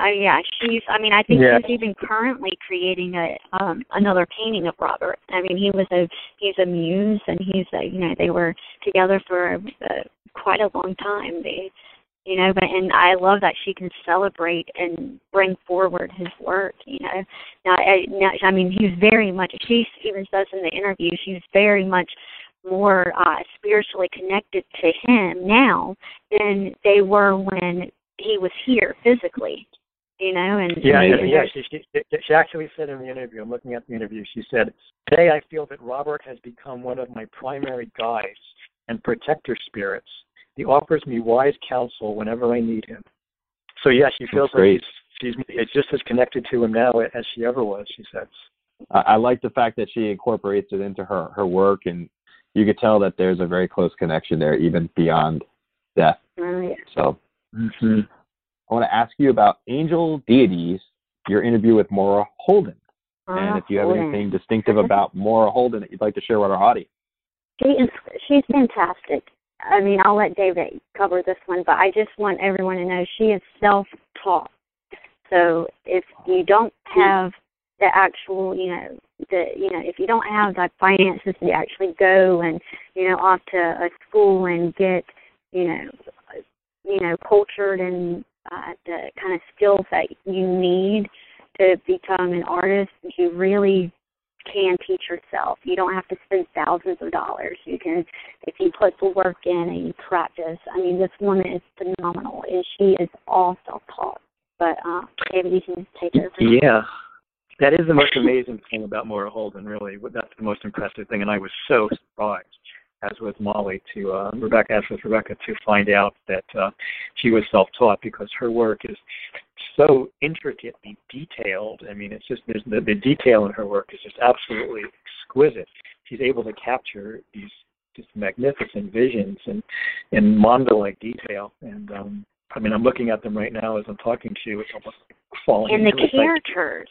Oh yeah, she's. I mean, I think Yeah. she's even currently creating a um another painting of Robert. I mean, he was a he's a muse, and he's a you know they were together for uh, quite a long time. They, you know, but and I love that she can celebrate and bring forward his work. You know, now, I, now I mean, he's very much. She even says in the interview, she's very much more uh spiritually connected to him now than they were when he was here physically you know, and Yeah, and yeah, yeah. She, she, she actually said in the interview, I'm looking at the interview, she said, Today I feel that Robert has become one of my primary guides and protector spirits. He offers me wise counsel whenever I need him. So, yeah, she feels That's great. like she's, she's it's just as connected to him now as she ever was, she says. I, I like the fact that she incorporates it into her her work, and you could tell that there's a very close connection there, even beyond death. Oh, yeah. So Mm-hmm. I want to ask you about angel deities your interview with Maura Holden. Uh, and if you have Holden. anything distinctive about Maura Holden that you'd like to share with our audience. She is she's fantastic. I mean, I'll let David cover this one, but I just want everyone to know she is self-taught. So if you don't have the actual, you know, the you know, if you don't have the finances to actually go and you know off to a school and get, you know, you know, cultured and uh, the kind of skills that you need to become an artist, you really can teach yourself. You don't have to spend thousands of dollars. You can, if you put the work in and you practice. I mean, this woman is phenomenal, and she is all self-taught. But uh, David, you can take over. Yeah. That is the most amazing thing about Maura Holden, really. That's the most impressive thing, and I was so surprised, as with Molly, to uh, Rebecca, as with Rebecca, to find out that uh, she was self-taught because her work is so intricately detailed. I mean, it's just there's the, the detail in her work is just absolutely exquisite. She's able to capture these just magnificent visions and in mondo-like detail. And um, I mean, I'm looking at them right now as I'm talking to you. It's almost falling. And the characters,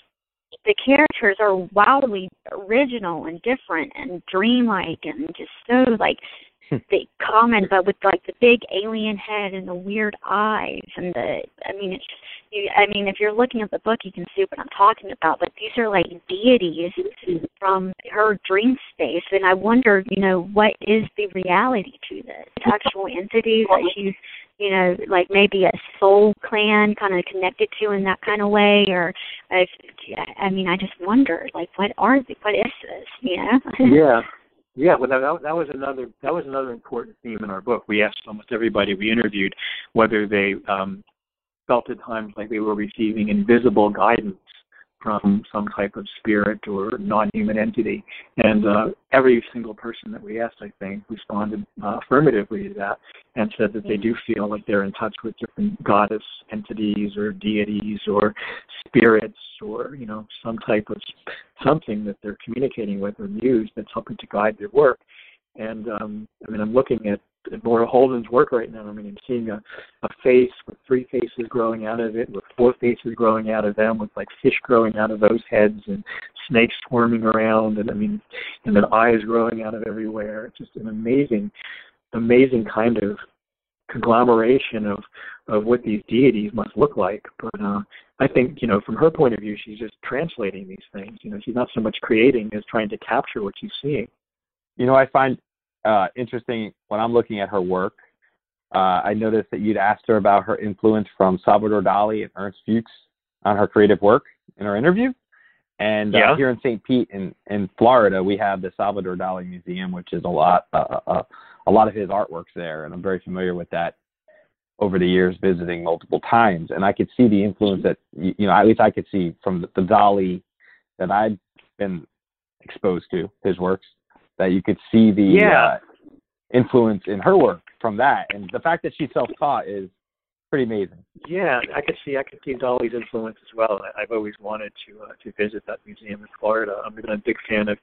the characters are wildly original and different and dreamlike and just so like Hmm. the common, but with like the big alien head and the weird eyes and the. I mean, it's. You, I mean, if you're looking at the book, you can see what I'm talking about. But these are like deities from her dream space, and I wonder, you know, what is the reality to this actual entity that she's, you know, like maybe a soul clan kind of connected to in that kind of way, or if, I mean, I just wonder, like, what are the, what is this, you know? yeah yeah well that, that was another that was another important theme in our book. We asked almost everybody we interviewed whether they um felt at times like they were receiving invisible guidance from some type of spirit or non-human entity. And uh, every single person that we asked i think responded uh, affirmatively to that and said that they do feel like they're in touch with different goddess entities or deities or spirits or you know some type of something that they're communicating with or muse that's helping to guide their work. And um i mean i'm looking at Maura Holden's work right now. I mean, I'm seeing a, a face with three faces growing out of it, with four faces growing out of them, with like fish growing out of those heads, and snakes swarming around, and I mean, and then eyes growing out of everywhere. It's just an amazing, amazing kind of conglomeration of of what these deities must look like. But uh, I think you know, from her point of view, she's just translating these things. You know, she's not so much creating as trying to capture what she's seeing. You know, I find uh, interesting when I'm looking at her work. Uh, I noticed that you'd asked her about her influence from Salvador Dali and Ernst Fuchs on her creative work in our interview. And uh, Yeah. here in St. Pete in, in Florida, we have the Salvador Dali Museum, which is a lot uh, uh, a lot of his artworks there, and I'm very familiar with that over the years, visiting multiple times. And I could see the influence that you know, at least I could see from the, the Dali that I'd been exposed to his works, that you could see the Yeah. uh, influence in her work from that. And the fact that she's self-taught is pretty amazing. Yeah, I could see I could see Dali's influence as well. I- I've always wanted to uh, to visit that museum in Florida. I've been a big fan of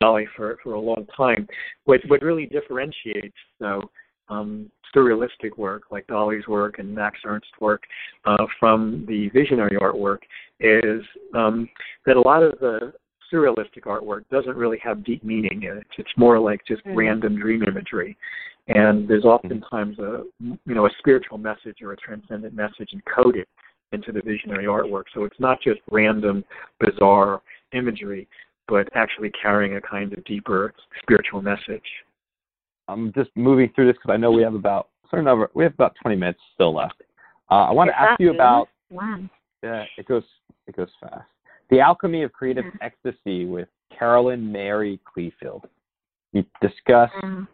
Dolly for for a long time. What what really differentiates though um, surrealistic work like Dali's work and Max Ernst's work uh, from the visionary artwork is um, that a lot of the surrealistic artwork doesn't really have deep meaning in it. It's more like just Mhm. random dream imagery. And there's oftentimes a you know a spiritual message or a transcendent message encoded into the visionary artwork. So it's not just random, bizarre imagery, but actually carrying a kind of deeper spiritual message. I'm just moving through this because I know we have about certain number. We have about 20 minutes still left. Uh, I want to ask you about. Wow. Yeah, it goes it goes fast. The Alchemy of Creative Yeah. Ecstasy with Carolyn Mary Kleefeld. You discuss Um,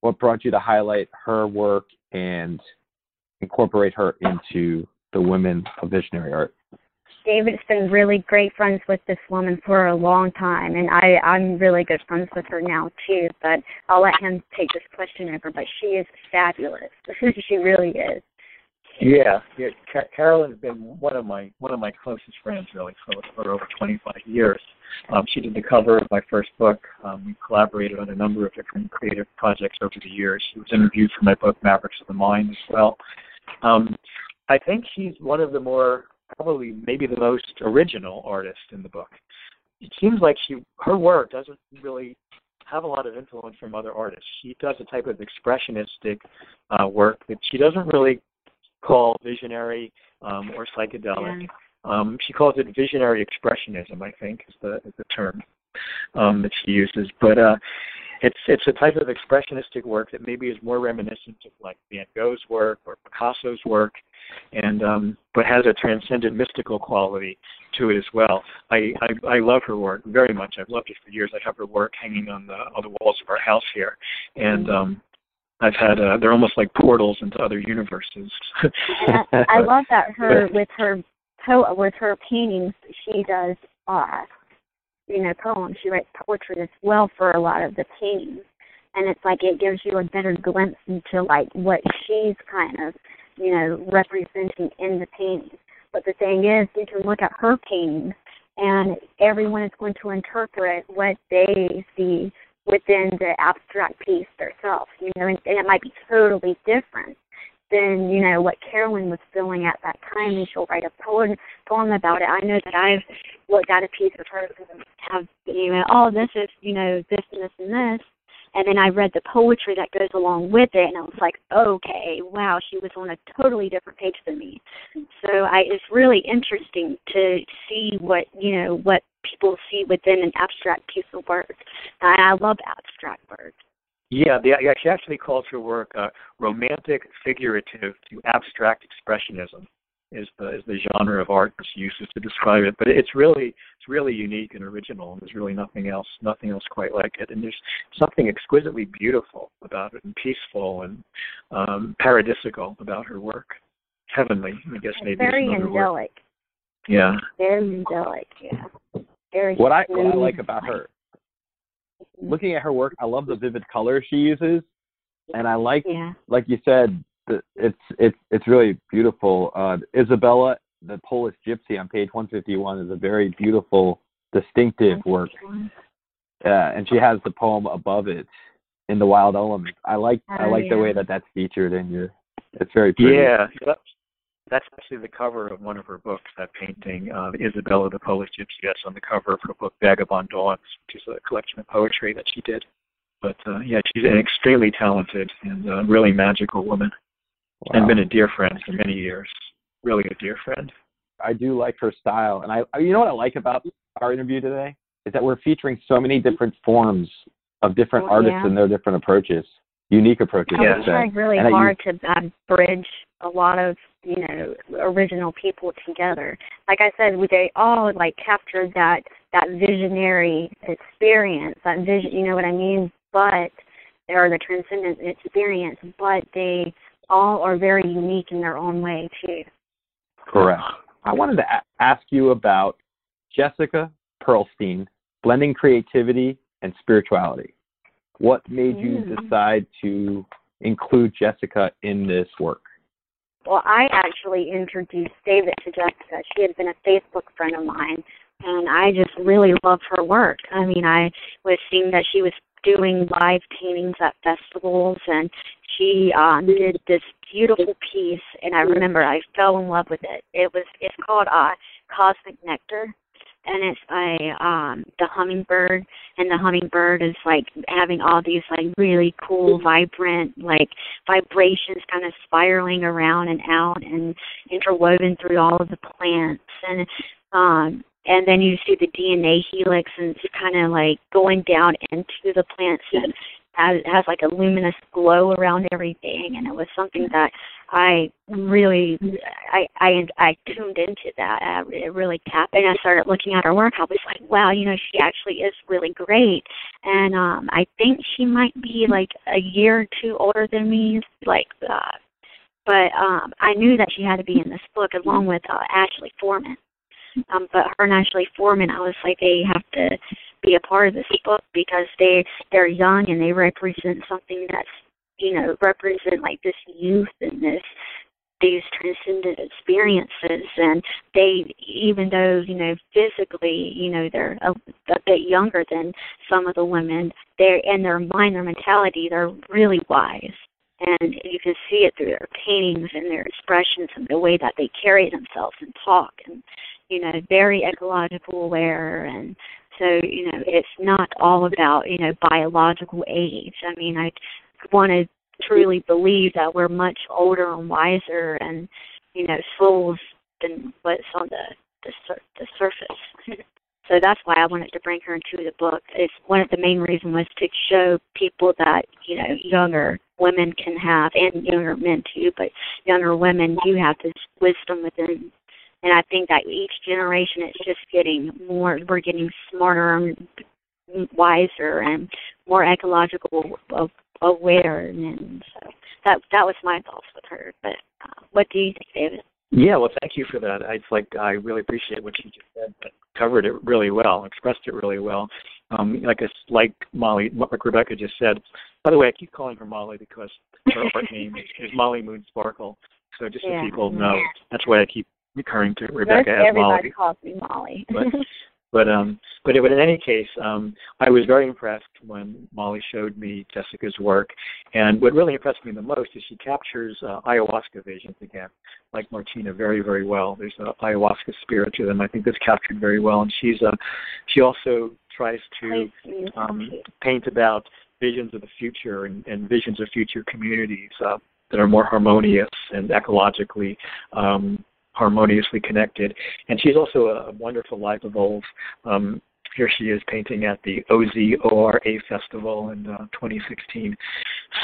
what brought you to highlight her work and incorporate her into the women of visionary art. David's been really great friends with this woman for a long time, and I, I'm really good friends with her now too. But I'll let him take this question over. But she is fabulous. she really is. Yeah, yeah. Ca- Carolyn's been one of my one of my closest friends really for, for over 25 years. Um, she did the cover of my first book. Um, we collaborated on a number of different creative projects over the years. She was interviewed for my book Mavericks of the Mind as well. Um, I think she's one of the more probably maybe the most original artist in the book. It seems like she her work doesn't really have a lot of influence from other artists. She does a type of expressionistic uh, work that she doesn't really call visionary um, or psychedelic. Yeah. Um, she calls it visionary expressionism, I think, is the is the term um, that she uses. But uh, it's it's a type of expressionistic work that maybe is more reminiscent of like Van Gogh's work or Picasso's work, and um, but has a transcendent mystical quality to it as well. I, I I love her work very much. I've loved it for years. I have her work hanging on the on the walls of our house here, and um, I've had uh, they're almost like portals into other universes. I, I love that her with her po- with her paintings she does uh you know poems. She writes poetry as well for a lot of the paintings, and it's like it gives you a better glimpse into like what she's kind of you know representing in the paintings. But the thing is, you can look at her paintings, and everyone is going to interpret what they see within the abstract piece themselves. You know, and, and it might be totally different than you know what Carolyn was feeling at that time, and she'll write a poem poem about it. I know that I've looked at a piece of hers and have you know, oh, this is you know this and this and this, and then I read the poetry that goes along with it, and I was like, okay, wow, she was on a totally different page than me. So I, it's really interesting to see what you know what people see within an abstract piece of work. And I love abstract work. Yeah, the, she actually calls her work uh, romantic figurative to abstract expressionism is the is the genre of art she uses to describe it. But it's really it's really unique and original, and there's really nothing else nothing else quite like it. And there's something exquisitely beautiful about it, and peaceful and um, paradisical about her work. Heavenly, I guess maybe. Very angelic. Word. Yeah. Very angelic. Yeah. Very. What I what I like about her looking at her work, I love the vivid colors she uses, and I like, yeah. like you said, it's it's it's really beautiful. Uh, Isabella, the Polish Gypsy, on page 151 is a very beautiful, distinctive work, uh, and she has the poem above it in the wild element. I like oh, I like yeah. the way that that's featured in your. It's very pretty. Yeah, that's actually the cover of one of her books. That painting, uh, Isabella the Polish Gypsy, that's on the cover of her book Vagabond Dawns, which is a collection of poetry that she did. But uh, yeah, she's an extremely talented and uh, really magical woman, wow. and been a dear friend for many years. Really a dear friend. I do like her style, and I, you know what I like about our interview today is that we're featuring so many different forms of different oh, artists yeah. and their different approaches, unique approaches. I was trying really and hard to uh, bridge a lot of you know original people together. Like I said, they all like captured that that visionary experience, that vision. You know what I mean? But or the transcendent experience, but they all are very unique in their own way too. Correct. I wanted to a- ask you about Jessica Perlstein, blending creativity and spirituality. What made you mm. decide to include Jessica in this work? Well, I actually introduced David to Jessica. She had been a Facebook friend of mine, and I just really loved her work. I mean, I was seeing that she was doing live paintings at festivals, and she um, did this beautiful piece. And I remember I fell in love with it. It was it's called uh, Cosmic Nectar, and it's a um the hummingbird and the hummingbird is like having all these like really cool vibrant like vibrations kind of spiraling around and out and interwoven through all of the plants. And um and then you see the DNA helix and it's kind of like going down into the plants. And has has like a luminous glow around everything and it was something that I really I I I tuned into that. I, it really tapped and I started looking at her work. I was like, wow, you know, she actually is really great. And um I think she might be like a year or two older than me, like uh but um I knew that she had to be in this book along with uh, Ashley Foreman. Um but her and Ashley Foreman I was like they have to be a part of this book because they they're young and they represent something that's you know represent like this youth and this these transcendent experiences. And they even though you know physically you know they're a, a bit younger than some of the women they're in their mind their mentality they're really wise. And you can see it through their paintings and their expressions and the way that they carry themselves and talk and you know very ecological aware and so you know it's not all about you know biological age. I mean i want to truly believe that we're much older and wiser and you know souls than what's on the the, sur- the surface so that's why I wanted to bring her into the book. It's one of the main reasons was to show people that you know younger women can have, and younger men too, but younger women do have this wisdom within. And I think that each generation is just getting more. We're getting smarter and wiser and more ecological aware. And so that that was my thoughts with her. But uh, what do you think, David? Yeah, well, thank you for that. It's like I really appreciate what you just said. But covered it really well, expressed it really well. Um, like a, like Molly, like Rebecca just said. By the way, I keep calling her Molly because her art name is, is Molly Moon Sparkle. So just yeah. so people know, that's why I keep recurring to Rebecca Most as everybody Molly. calls me Molly. But but um but, but in any case, um I was very impressed when Molly showed me Jessica's work, and what really impressed me the most is she captures uh, ayahuasca visions again, like Martina, very very well. There's a ayahuasca spirit to them. I think that's captured very well, and she's uh she also tries to um, paint about visions of the future and, and visions of future communities uh, that are more harmonious and ecologically um, harmoniously connected. And she's also a wonderful life evolve. Um, here she is painting at the OZORA Festival in uh, 2016.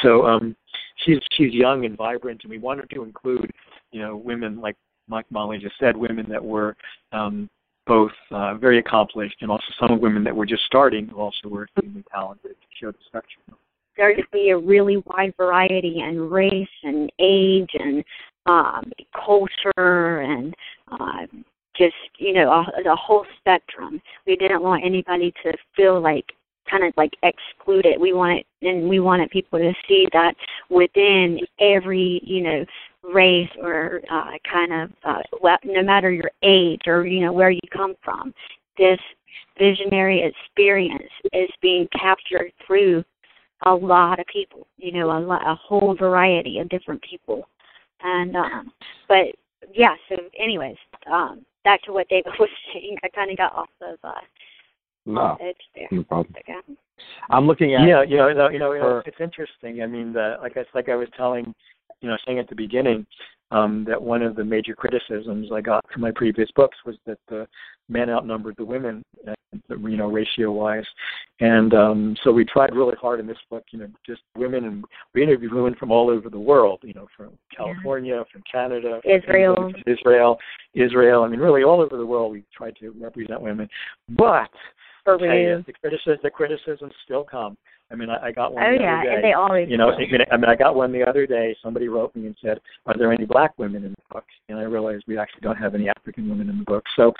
So um, she's she's young and vibrant, and we wanted to include, you know, women like Mike Molly just said, women that were um, both uh, very accomplished and also some of women that were just starting who also were extremely talented to show the spectrum. There to be a really wide variety in race and age and um, culture and uh, just you know a, the whole spectrum. We didn't want anybody to feel like kind of like excluded. We wanted and we wanted people to see that within every you know race or uh, kind of uh, no matter your age or you know where you come from, this visionary experience is being captured through a lot of people. You know, a, lot, a whole variety of different people. And um, but yeah. So, anyways, um, back to what David was saying. I kind of got off of uh, No, edge there. no problem. Okay. I'm looking at Yeah, you know, you know, you know her- it's interesting. I mean, the, like I like I was telling, you know, saying at the beginning, um, that one of the major criticisms I got from my previous books was that the men outnumbered the women, uh, you know, ratio wise. And um, so we tried really hard in this book, you know, just women, and we interviewed women from all over the world, you know, from California, from Canada, from Israel. England, from Israel, Israel. I mean, really all over the world we tried to represent women. But For tell you, real. the criticism, the criticisms still come. I mean, I, I got one Oh the yeah, other day. and they always You know, do. I mean, I mean, I got one the other day. Somebody wrote me and said, "Are there any black women in the book?" And I realized we actually don't have any African women in the book. So,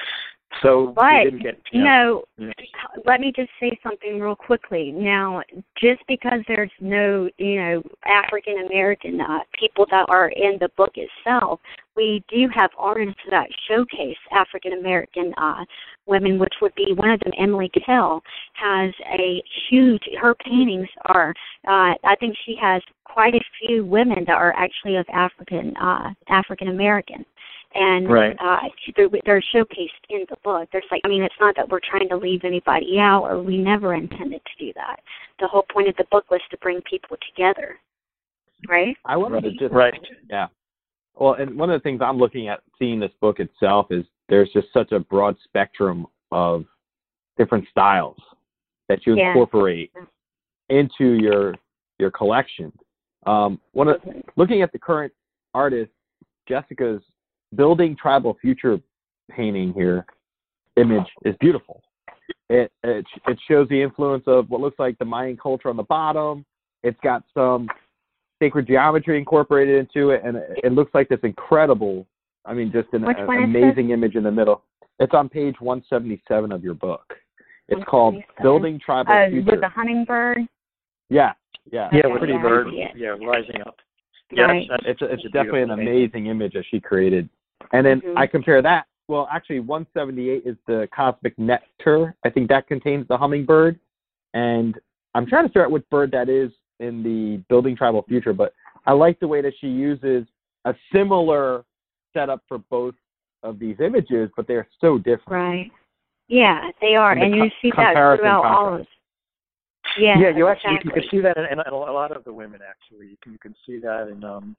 so But, we didn't get. you know, you know, let me just say something real quickly. Now, just because there's no, you know, African American uh, people that are in the book itself, we do have artists that showcase African American uh, women, which would be one of them, Emily Kell, has a huge. Her paintings are. Uh, I think she has quite a few women that are actually of African uh, African American and Right. uh, they're, they're showcased in the book. There's like, I mean, it's not that we're trying to leave anybody out, or we never intended to do that. The whole point of the book was to bring people together, right? I wanted to just right. Yeah. Well, and one of the things I'm looking at seeing this book itself is there's just such a broad spectrum of different styles that you Yeah. incorporate into your your collection. Um, one of looking at the current artist Jessica's building tribal future painting here image is beautiful. It, it it shows the influence of what looks like the Mayan culture on the bottom. It's got some sacred geometry incorporated into it, and it, it looks like this incredible. I mean, just an, Which an this? amazing image in the middle. It's on page 177 of your book. It's called Building Tribal Uh, Future. with the hummingbird, yeah, yeah, Yeah, Okay, Pretty yeah, Bird. Yeah, rising up. Yeah, Right. that's, it's it's that's definitely an amazing image that she created. And then Mhm. I compare that. Well, actually, 178 is the cosmic nectar. I think that contains the hummingbird. And I'm trying to figure out which bird that is in the building tribal future, but I like the way that she uses a similar setup for both of these images, but they're so different. Right. Yeah, they are, And and you see that throughout all of. Yeah. yeah, you actually you can see that in, in a lot of the women. Actually, you can you can see that in um,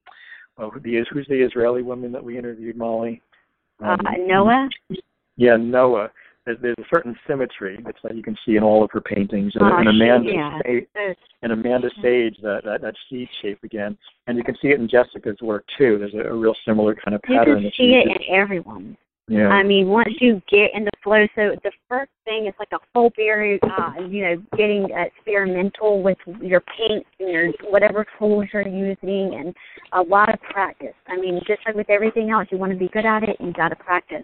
well, the who's the Israeli woman that we interviewed, Molly? Uh, Um, Noah. Yeah, Noah. There's, there's a certain symmetry that's that you can see in all of her paintings, and, Oh, and Amanda yeah. Sa- and Amanda Sage that, that that seed shape again, and you can see it in Jessica's work too. There's a, a real similar kind of pattern You can see it in everyone. Yeah. I mean, once you get in the flow, so the first thing is like a whole period, uh, you know, getting experimental with your paint and your whatever tools you're using, and a lot of practice. I mean, just like with everything else, you want to be good at it, you got to practice.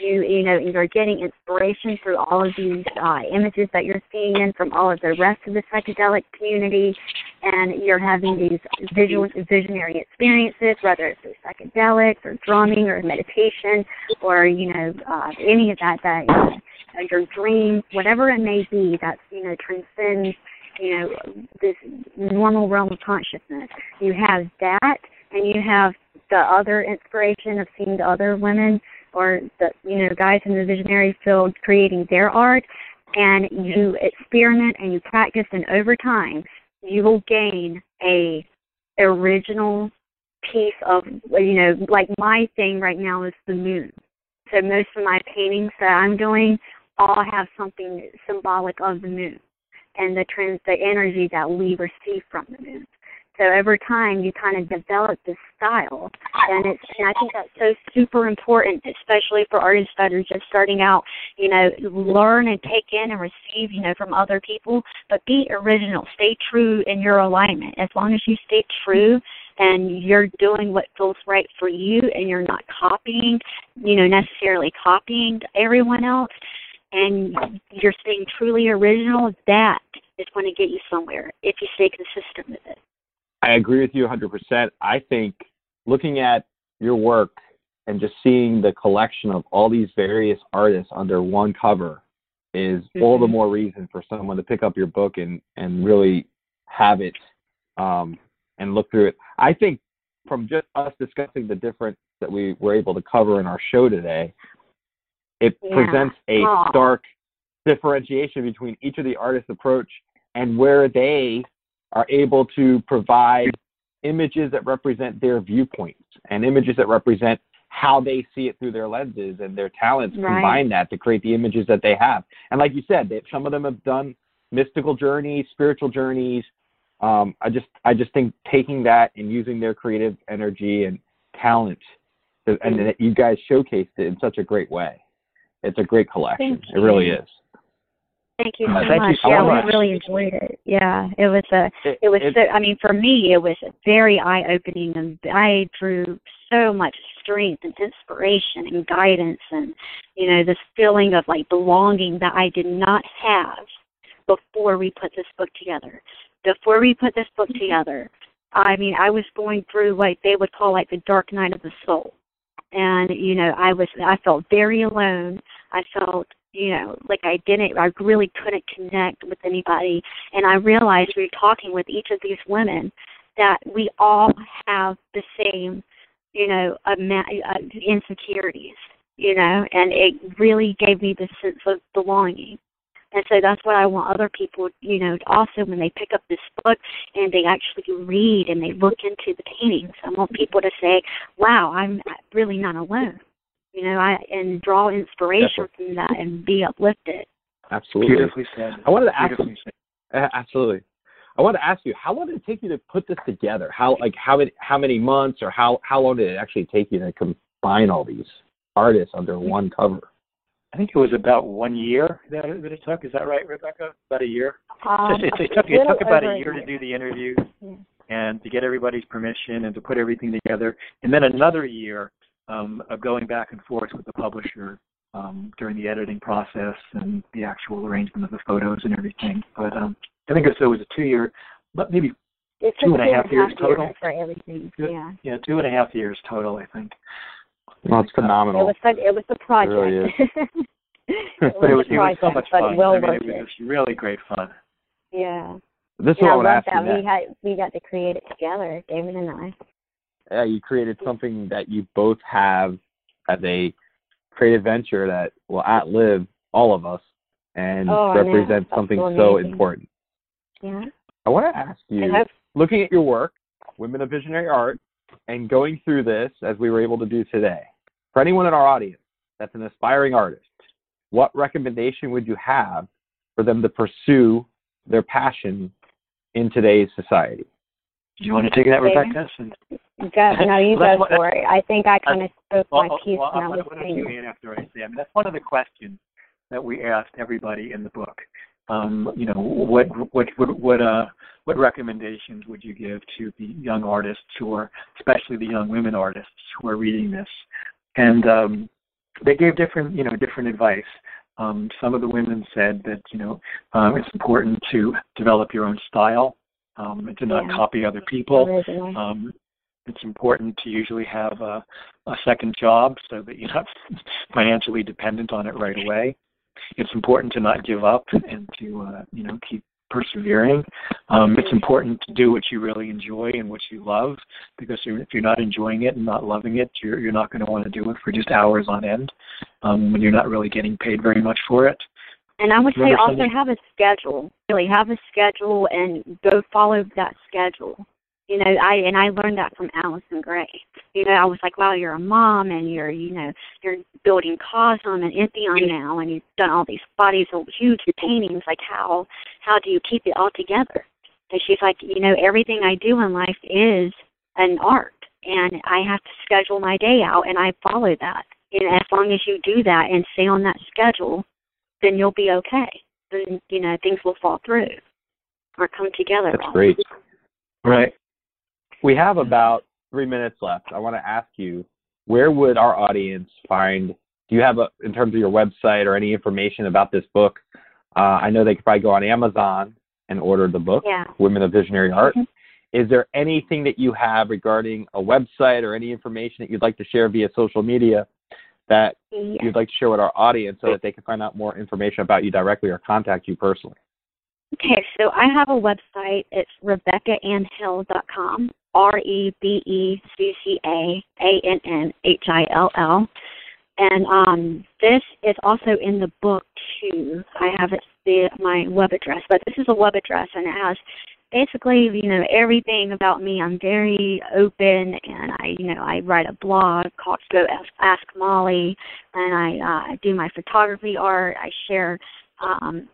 You, you know, you're getting inspiration through all of these uh, images that you're seeing in from all of the rest of the psychedelic community, and you're having these visual, visionary experiences, whether it's through psychedelics or drumming or meditation or you know uh, any of that that uh, your dreams, whatever it may be, that you know transcends you know this normal realm of consciousness. You have that, and you have the other inspiration of seeing the other women or the you know guys in the visionary field creating their art, and you experiment and you practice, and over time you will gain a original piece of you know like my thing right now is the moon. So most of my paintings that i'm doing all have something symbolic of the moon and the trans the energy that we receive from the moon so over time you kind of develop this style and it's and i think that's so super important especially for artists that are just starting out you know learn and take in and receive you know from other people but be original stay true in your alignment as long as you stay true and you're doing what feels right for you and you're not copying, you know, necessarily copying everyone else and you're staying truly original, that is going to get you somewhere if you stay consistent with it. I agree with you 100%. I think looking at your work and just seeing the collection of all these various artists under one cover is all the Mhm. more reason for someone to pick up your book and, and really have it um, and look through it. I think from just us discussing the difference that we were able to cover in our show today, it Yeah. presents a Aw. stark differentiation between each of the artists' approach and where they are able to provide images that represent their viewpoints and images that represent how they see it through their lenses and their talents Right. combine that to create the images that they have. And like you said, they, some of them have done mystical journeys, spiritual journeys. Um, I just I just think taking that and using their creative energy and talent, to, and that you guys showcased it in such a great way. It's a great collection. It really is. Thank you Uh, so thank you much. so yeah, much. we really enjoyed it. Yeah, it was a It, it was it- so i mean for me it was very eye opening and i drew so much strength and inspiration and guidance and you know this feeling of like belonging that i did not have before we put this book together before we put this book together i mean i was going through what they would call like the dark night of the soul and you know i was i felt very alone i felt you know like i didn't i really couldn't connect with anybody and I realized we were talking with each of these women that we all have the same, you know, uh, insecurities, you know, and it really gave me the sense of belonging. And so that's what I want other people, you know, also when they pick up this book and they actually read and they look into the paintings, I want people to say, "Wow, I'm really not alone," you know, I and draw inspiration from that and be uplifted. absolutely. Beautifully said. I wanted to ask Beautifully said. Uh, Absolutely. I want to ask you, how long did it take you to put this together? How like how many how many months or how how long did it actually take you to combine all these artists under one cover? I think it was about one year that it, that it took. Is that right, Rebecca? About a year. Um, Just, it, it took it took about over a year to do the interviews Yeah. and to get everybody's permission and to put everything together, and then another year um, of going back and forth with the publisher um, during the editing process and the actual arrangement of the photos and everything. But um, I think it was, it was a two-year, but maybe It's Two and a half years total? for everything. Good. Yeah. yeah, two and a half years total. I think. Well, it's It phenomenal. was fun, it was a project. really it But it was a it was so project, much but fun. well I mean, it was just really great fun. Yeah. This is yeah, what I I want to love ask that. you We had we got to create it together, David and I. Yeah, you created something that you both have as a creative venture that will outlive all of us and Oh, represent something so so important. Yeah. I want to ask you, looking at your work, Women of Visionary Art, and going through this as we were able to do today, for anyone in our audience that's an aspiring artist, what recommendation would you have for them to pursue their passion in today's society? Do you want to take that? Rebecca? Since, go, no, you Well, go for it. I think I kind of spoke well, my piece well, when I was don't you saying. Ian, after I say? I mean, that's one of the questions that we asked everybody in the book. Um, you know, what what what what uh what recommendations would you give to the young artists who are, especially the young women artists who are reading this? And um, they gave different you know different advice. Um, some of the women said that you know um, it's important to develop your own style um, and to not Yeah. copy other people. Um, it's important to usually have a, a second job so that you're not financially dependent on it right away. It's important to not give up and to uh, you know keep persevering. Um, it's important to do what you really enjoy and what you love because if you're not enjoying it and not loving it, you're you're not going to want to do it for just hours on end um, when you're not really getting paid very much for it. And I would say Remember also something- have a schedule. Really have a schedule and go follow that schedule. You know, I and I learned that from Allyson Grey. You know, I was like, wow, you're a mom and you're, you know, you're building Cosm and Entheon now, and you've done all these bodies of huge paintings. Like, how how do you keep it all together? And she's like, you know, everything I do in life is an art, and I have to schedule my day out, and I follow that. And as long as you do that and stay on that schedule, then you'll be okay. Then you know things will fall through or come together. That's great. Right. We have about three minutes left. I want to ask you, where would our audience find? Do you have a, in terms of your website or any information about this book? Uh, I know they could probably go on Amazon and order the book, Yeah. Women of Visionary Art. Mhm. Is there anything that you have regarding a website or any information that you'd like to share via social media that Yeah. you'd like to share with our audience so that they can find out more information about you directly or contact you personally? Okay, so I have a website. It's RebeccaAnnHill.com. R E B E C C A A N N H I L L. And um, this is also in the book too. I have it the my web address, but this is a web address and it has basically you know everything about me. I'm very open, and I you know I write a blog called Go Ask, Ask Molly, and I uh, do my photography art. I share um,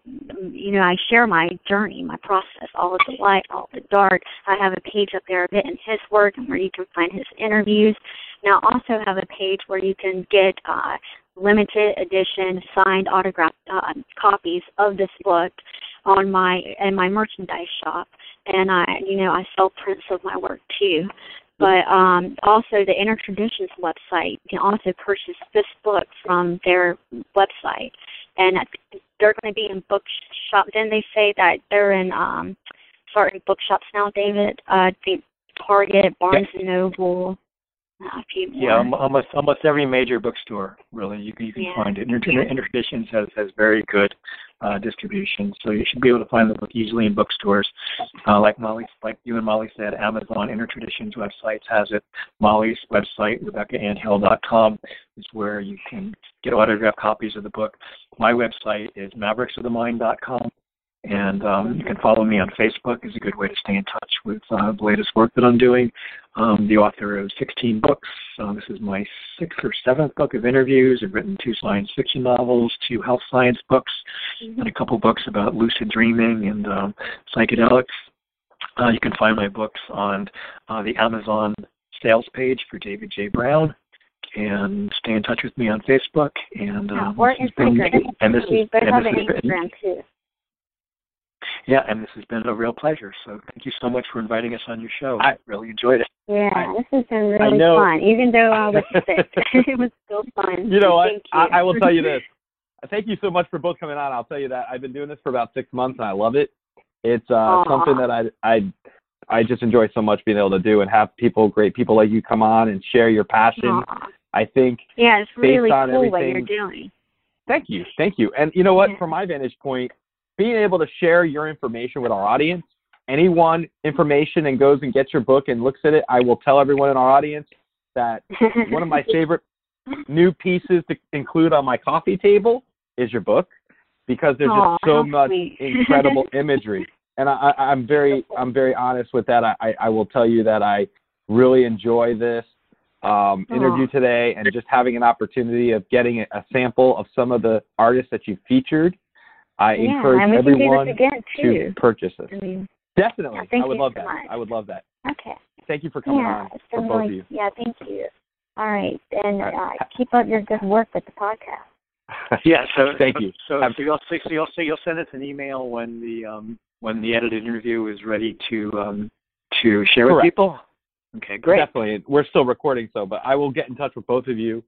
you know, I share my journey, my process, all of the light, all of the dark. I have a page up there of it and his work and where you can find his interviews. Now, I also have a page where you can get uh, limited edition signed autographed uh, copies of this book on my in my merchandise shop, and I, you know, I sell prints of my work too. But um, also the Inner Traditions website, you can also purchase this book from their website, and they're going to be in bookshop. Then they say that they're in um, certain bookshops now, David. Uh, the Target, Barnes and Noble, a few more. Yeah, almost almost every major bookstore, really, you can you can Yeah. find it. Inter- Traditions has has very good uh, distribution, so you should be able to find the book easily in bookstores. Uh, like Molly, like you and Molly said, Amazon Inner Traditions websites has it. Molly's website, RebeccaAnnHill.com, is where you can get autographed copies of the book. My website is MavericksOfTheMind.com. And um, you can follow me on Facebook is a good way to stay in touch with uh, the latest work that I'm doing. Um, the author of 16 books. Uh, this is my sixth or seventh book of interviews. I've written two science fiction novels, two health science books, and a couple books about lucid dreaming and um, psychedelics. Uh, you can find my books on uh, the Amazon sales page for David Jay Brown. And stay in touch with me on Facebook. And Yeah, um, or has been- Instagram. and this is and this been- Instagram too. Yeah, and this has been a real pleasure. So thank you so much for inviting us on your show. I- I really enjoyed it. Yeah, I- this has been really know- fun. Even though I was sick, it was still fun. You know what? I, you. I will tell you this. Thank you so much for both coming on. I'll tell you that I've been doing this for about six months and I love it. It's uh, Aw. something that I I I just enjoy so much being able to do and have people, great people like you, come on and share your passion. Aw. I think. Yeah, it's based really cool what you're doing. Thank you, thank you. And you know what? Yeah. From my vantage point, being able to share your information with our audience anyone information and goes and gets your book and looks at it, I will tell everyone in our audience that one of my favorite new pieces to include on my coffee table is your book because there's Aw, just so much incredible imagery. And I, I, I'm very I'm very honest with that. I, I, I will tell you that I really enjoy this um, interview today and just having an opportunity of getting a, a sample of some of the artists that you featured. I yeah, encourage and we can do everyone this again to purchase this. I mean, Definitely, Yeah, thank I would you love so that. much. I would love that. okay. Thank you for coming yeah, on it's for both like, of you. yeah, thank you. All right, and All right. uh, keep up your good work with the podcast. Yeah. So Thank you. So, Have- so you'll so you'll so you'll send us an email when the um when the edited interview is ready to um to share with people. Okay. Great. Definitely. We're still recording, so but I will get in touch with both of you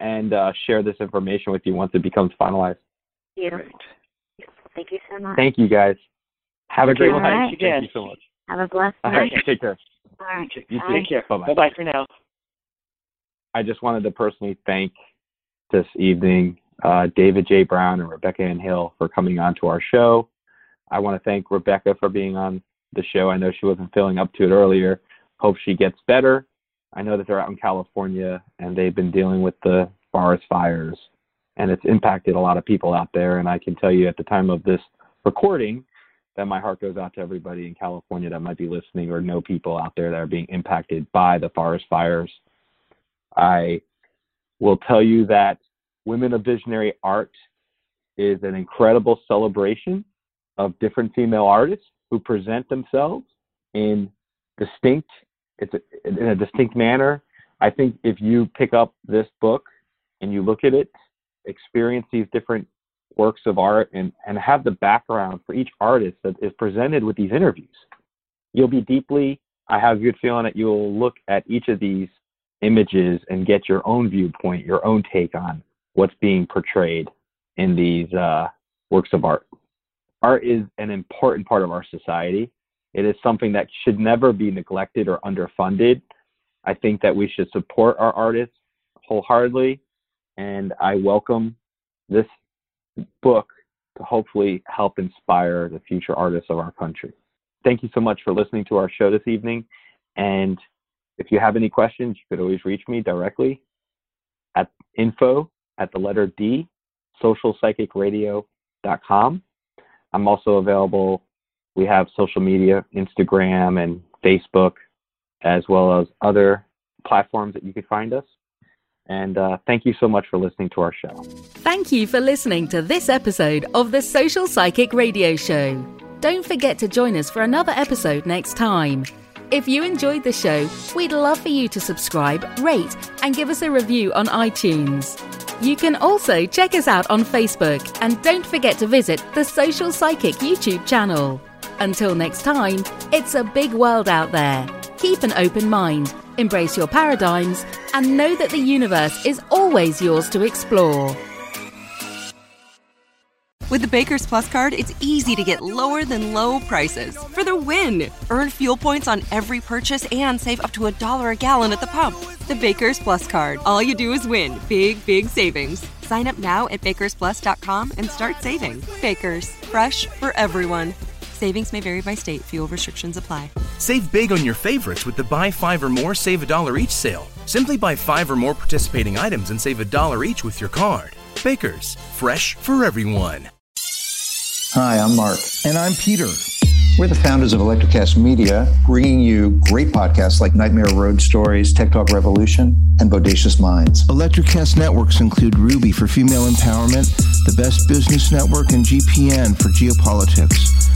and uh, share this information with you once it becomes finalized. Beautiful. Great. Thank you so much. Thank you guys. Have a great well, night. thanks Thank again. you so much. Have a blessed All night. right, take care. All right. You Bye. Take care. Bye-bye. Bye bye for now. I just wanted to personally thank this evening uh, David Jay Brown and Rebecca Ann Hill for coming on to our show. I want to thank Rebecca for being on the show. I know she wasn't feeling up to it earlier. Hope she gets better. I know that they're out in California and they've been dealing with the forest fires, and it's impacted a lot of people out there. And I can tell you at the time of this recording that my heart goes out to everybody in California that might be listening or know people out there that are being impacted by the forest fires. I will tell you that Women of Visionary Art is an incredible celebration of different female artists who present themselves in distinct it's a, in a distinct manner. I think if you pick up this book and you look at it, experience these different works of art and, and have the background for each artist that is presented with these interviews, you'll be deeply, I have a good feeling that you'll look at each of these images and get your own viewpoint, your own take on what's being portrayed in these uh, works of art. Art is an important part of our society. It is something that should never be neglected or underfunded. I think that we should support our artists wholeheartedly, and I welcome this book to hopefully help inspire the future artists of our country. Thank you so much for listening to our show this evening. And if you have any questions, you could always reach me directly at info at the letter D, socialpsychicradio.com. I'm also available. We have social media, Instagram and Facebook, as well as other platforms that you can find us. And uh, thank you so much for listening to our show. Thank you for listening to this episode of the Social Psychic Radio Show. Don't forget to join us for another episode next time. If you enjoyed the show, we'd love for you to subscribe, rate, and give us a review on iTunes. You can also check us out on Facebook and don't forget to visit the Social Psychic YouTube channel. Until next time, it's a big world out there. Keep an open mind, embrace your paradigms, and know that the universe is always yours to explore. With the Baker's Plus card, it's easy to get lower than low prices for the win. Earn fuel points on every purchase and save up to a dollar a gallon at the pump. The Baker's Plus card. All you do is win big, big savings. Sign up now at bakersplus.com and start saving. Baker's, fresh for everyone. Savings may vary by state. Fuel restrictions apply. Save big on your favorites with the buy five or more, save a dollar each sale. Simply buy five or more participating items and save a dollar each with your card. Baker's, fresh for everyone. Hi, I'm Mark. And I'm Peter. We're the founders of Electrocast Media, bringing you great podcasts like Nightmare Road Stories, Tech Talk Revolution, and Bodacious Minds. Electrocast networks include Ruby for female empowerment, the Best Business Network, and GPN for geopolitics.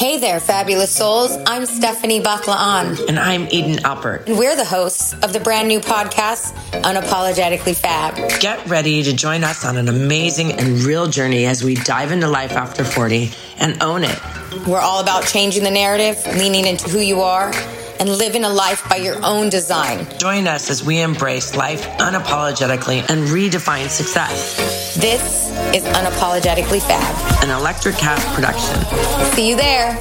Hey there, fabulous souls. I'm Stephanie Baklaan. And I'm Eden Alpert. And we're the hosts of the brand new podcast, Unapologetically Fab. Get ready to join us on an amazing and real journey as we dive into life after 40 and own it. We're all about changing the narrative, leaning into who you are, and living a life by your own design. Join us as we embrace life unapologetically and redefine success. This is Unapologetically Fab, an Electrocast production. See you there.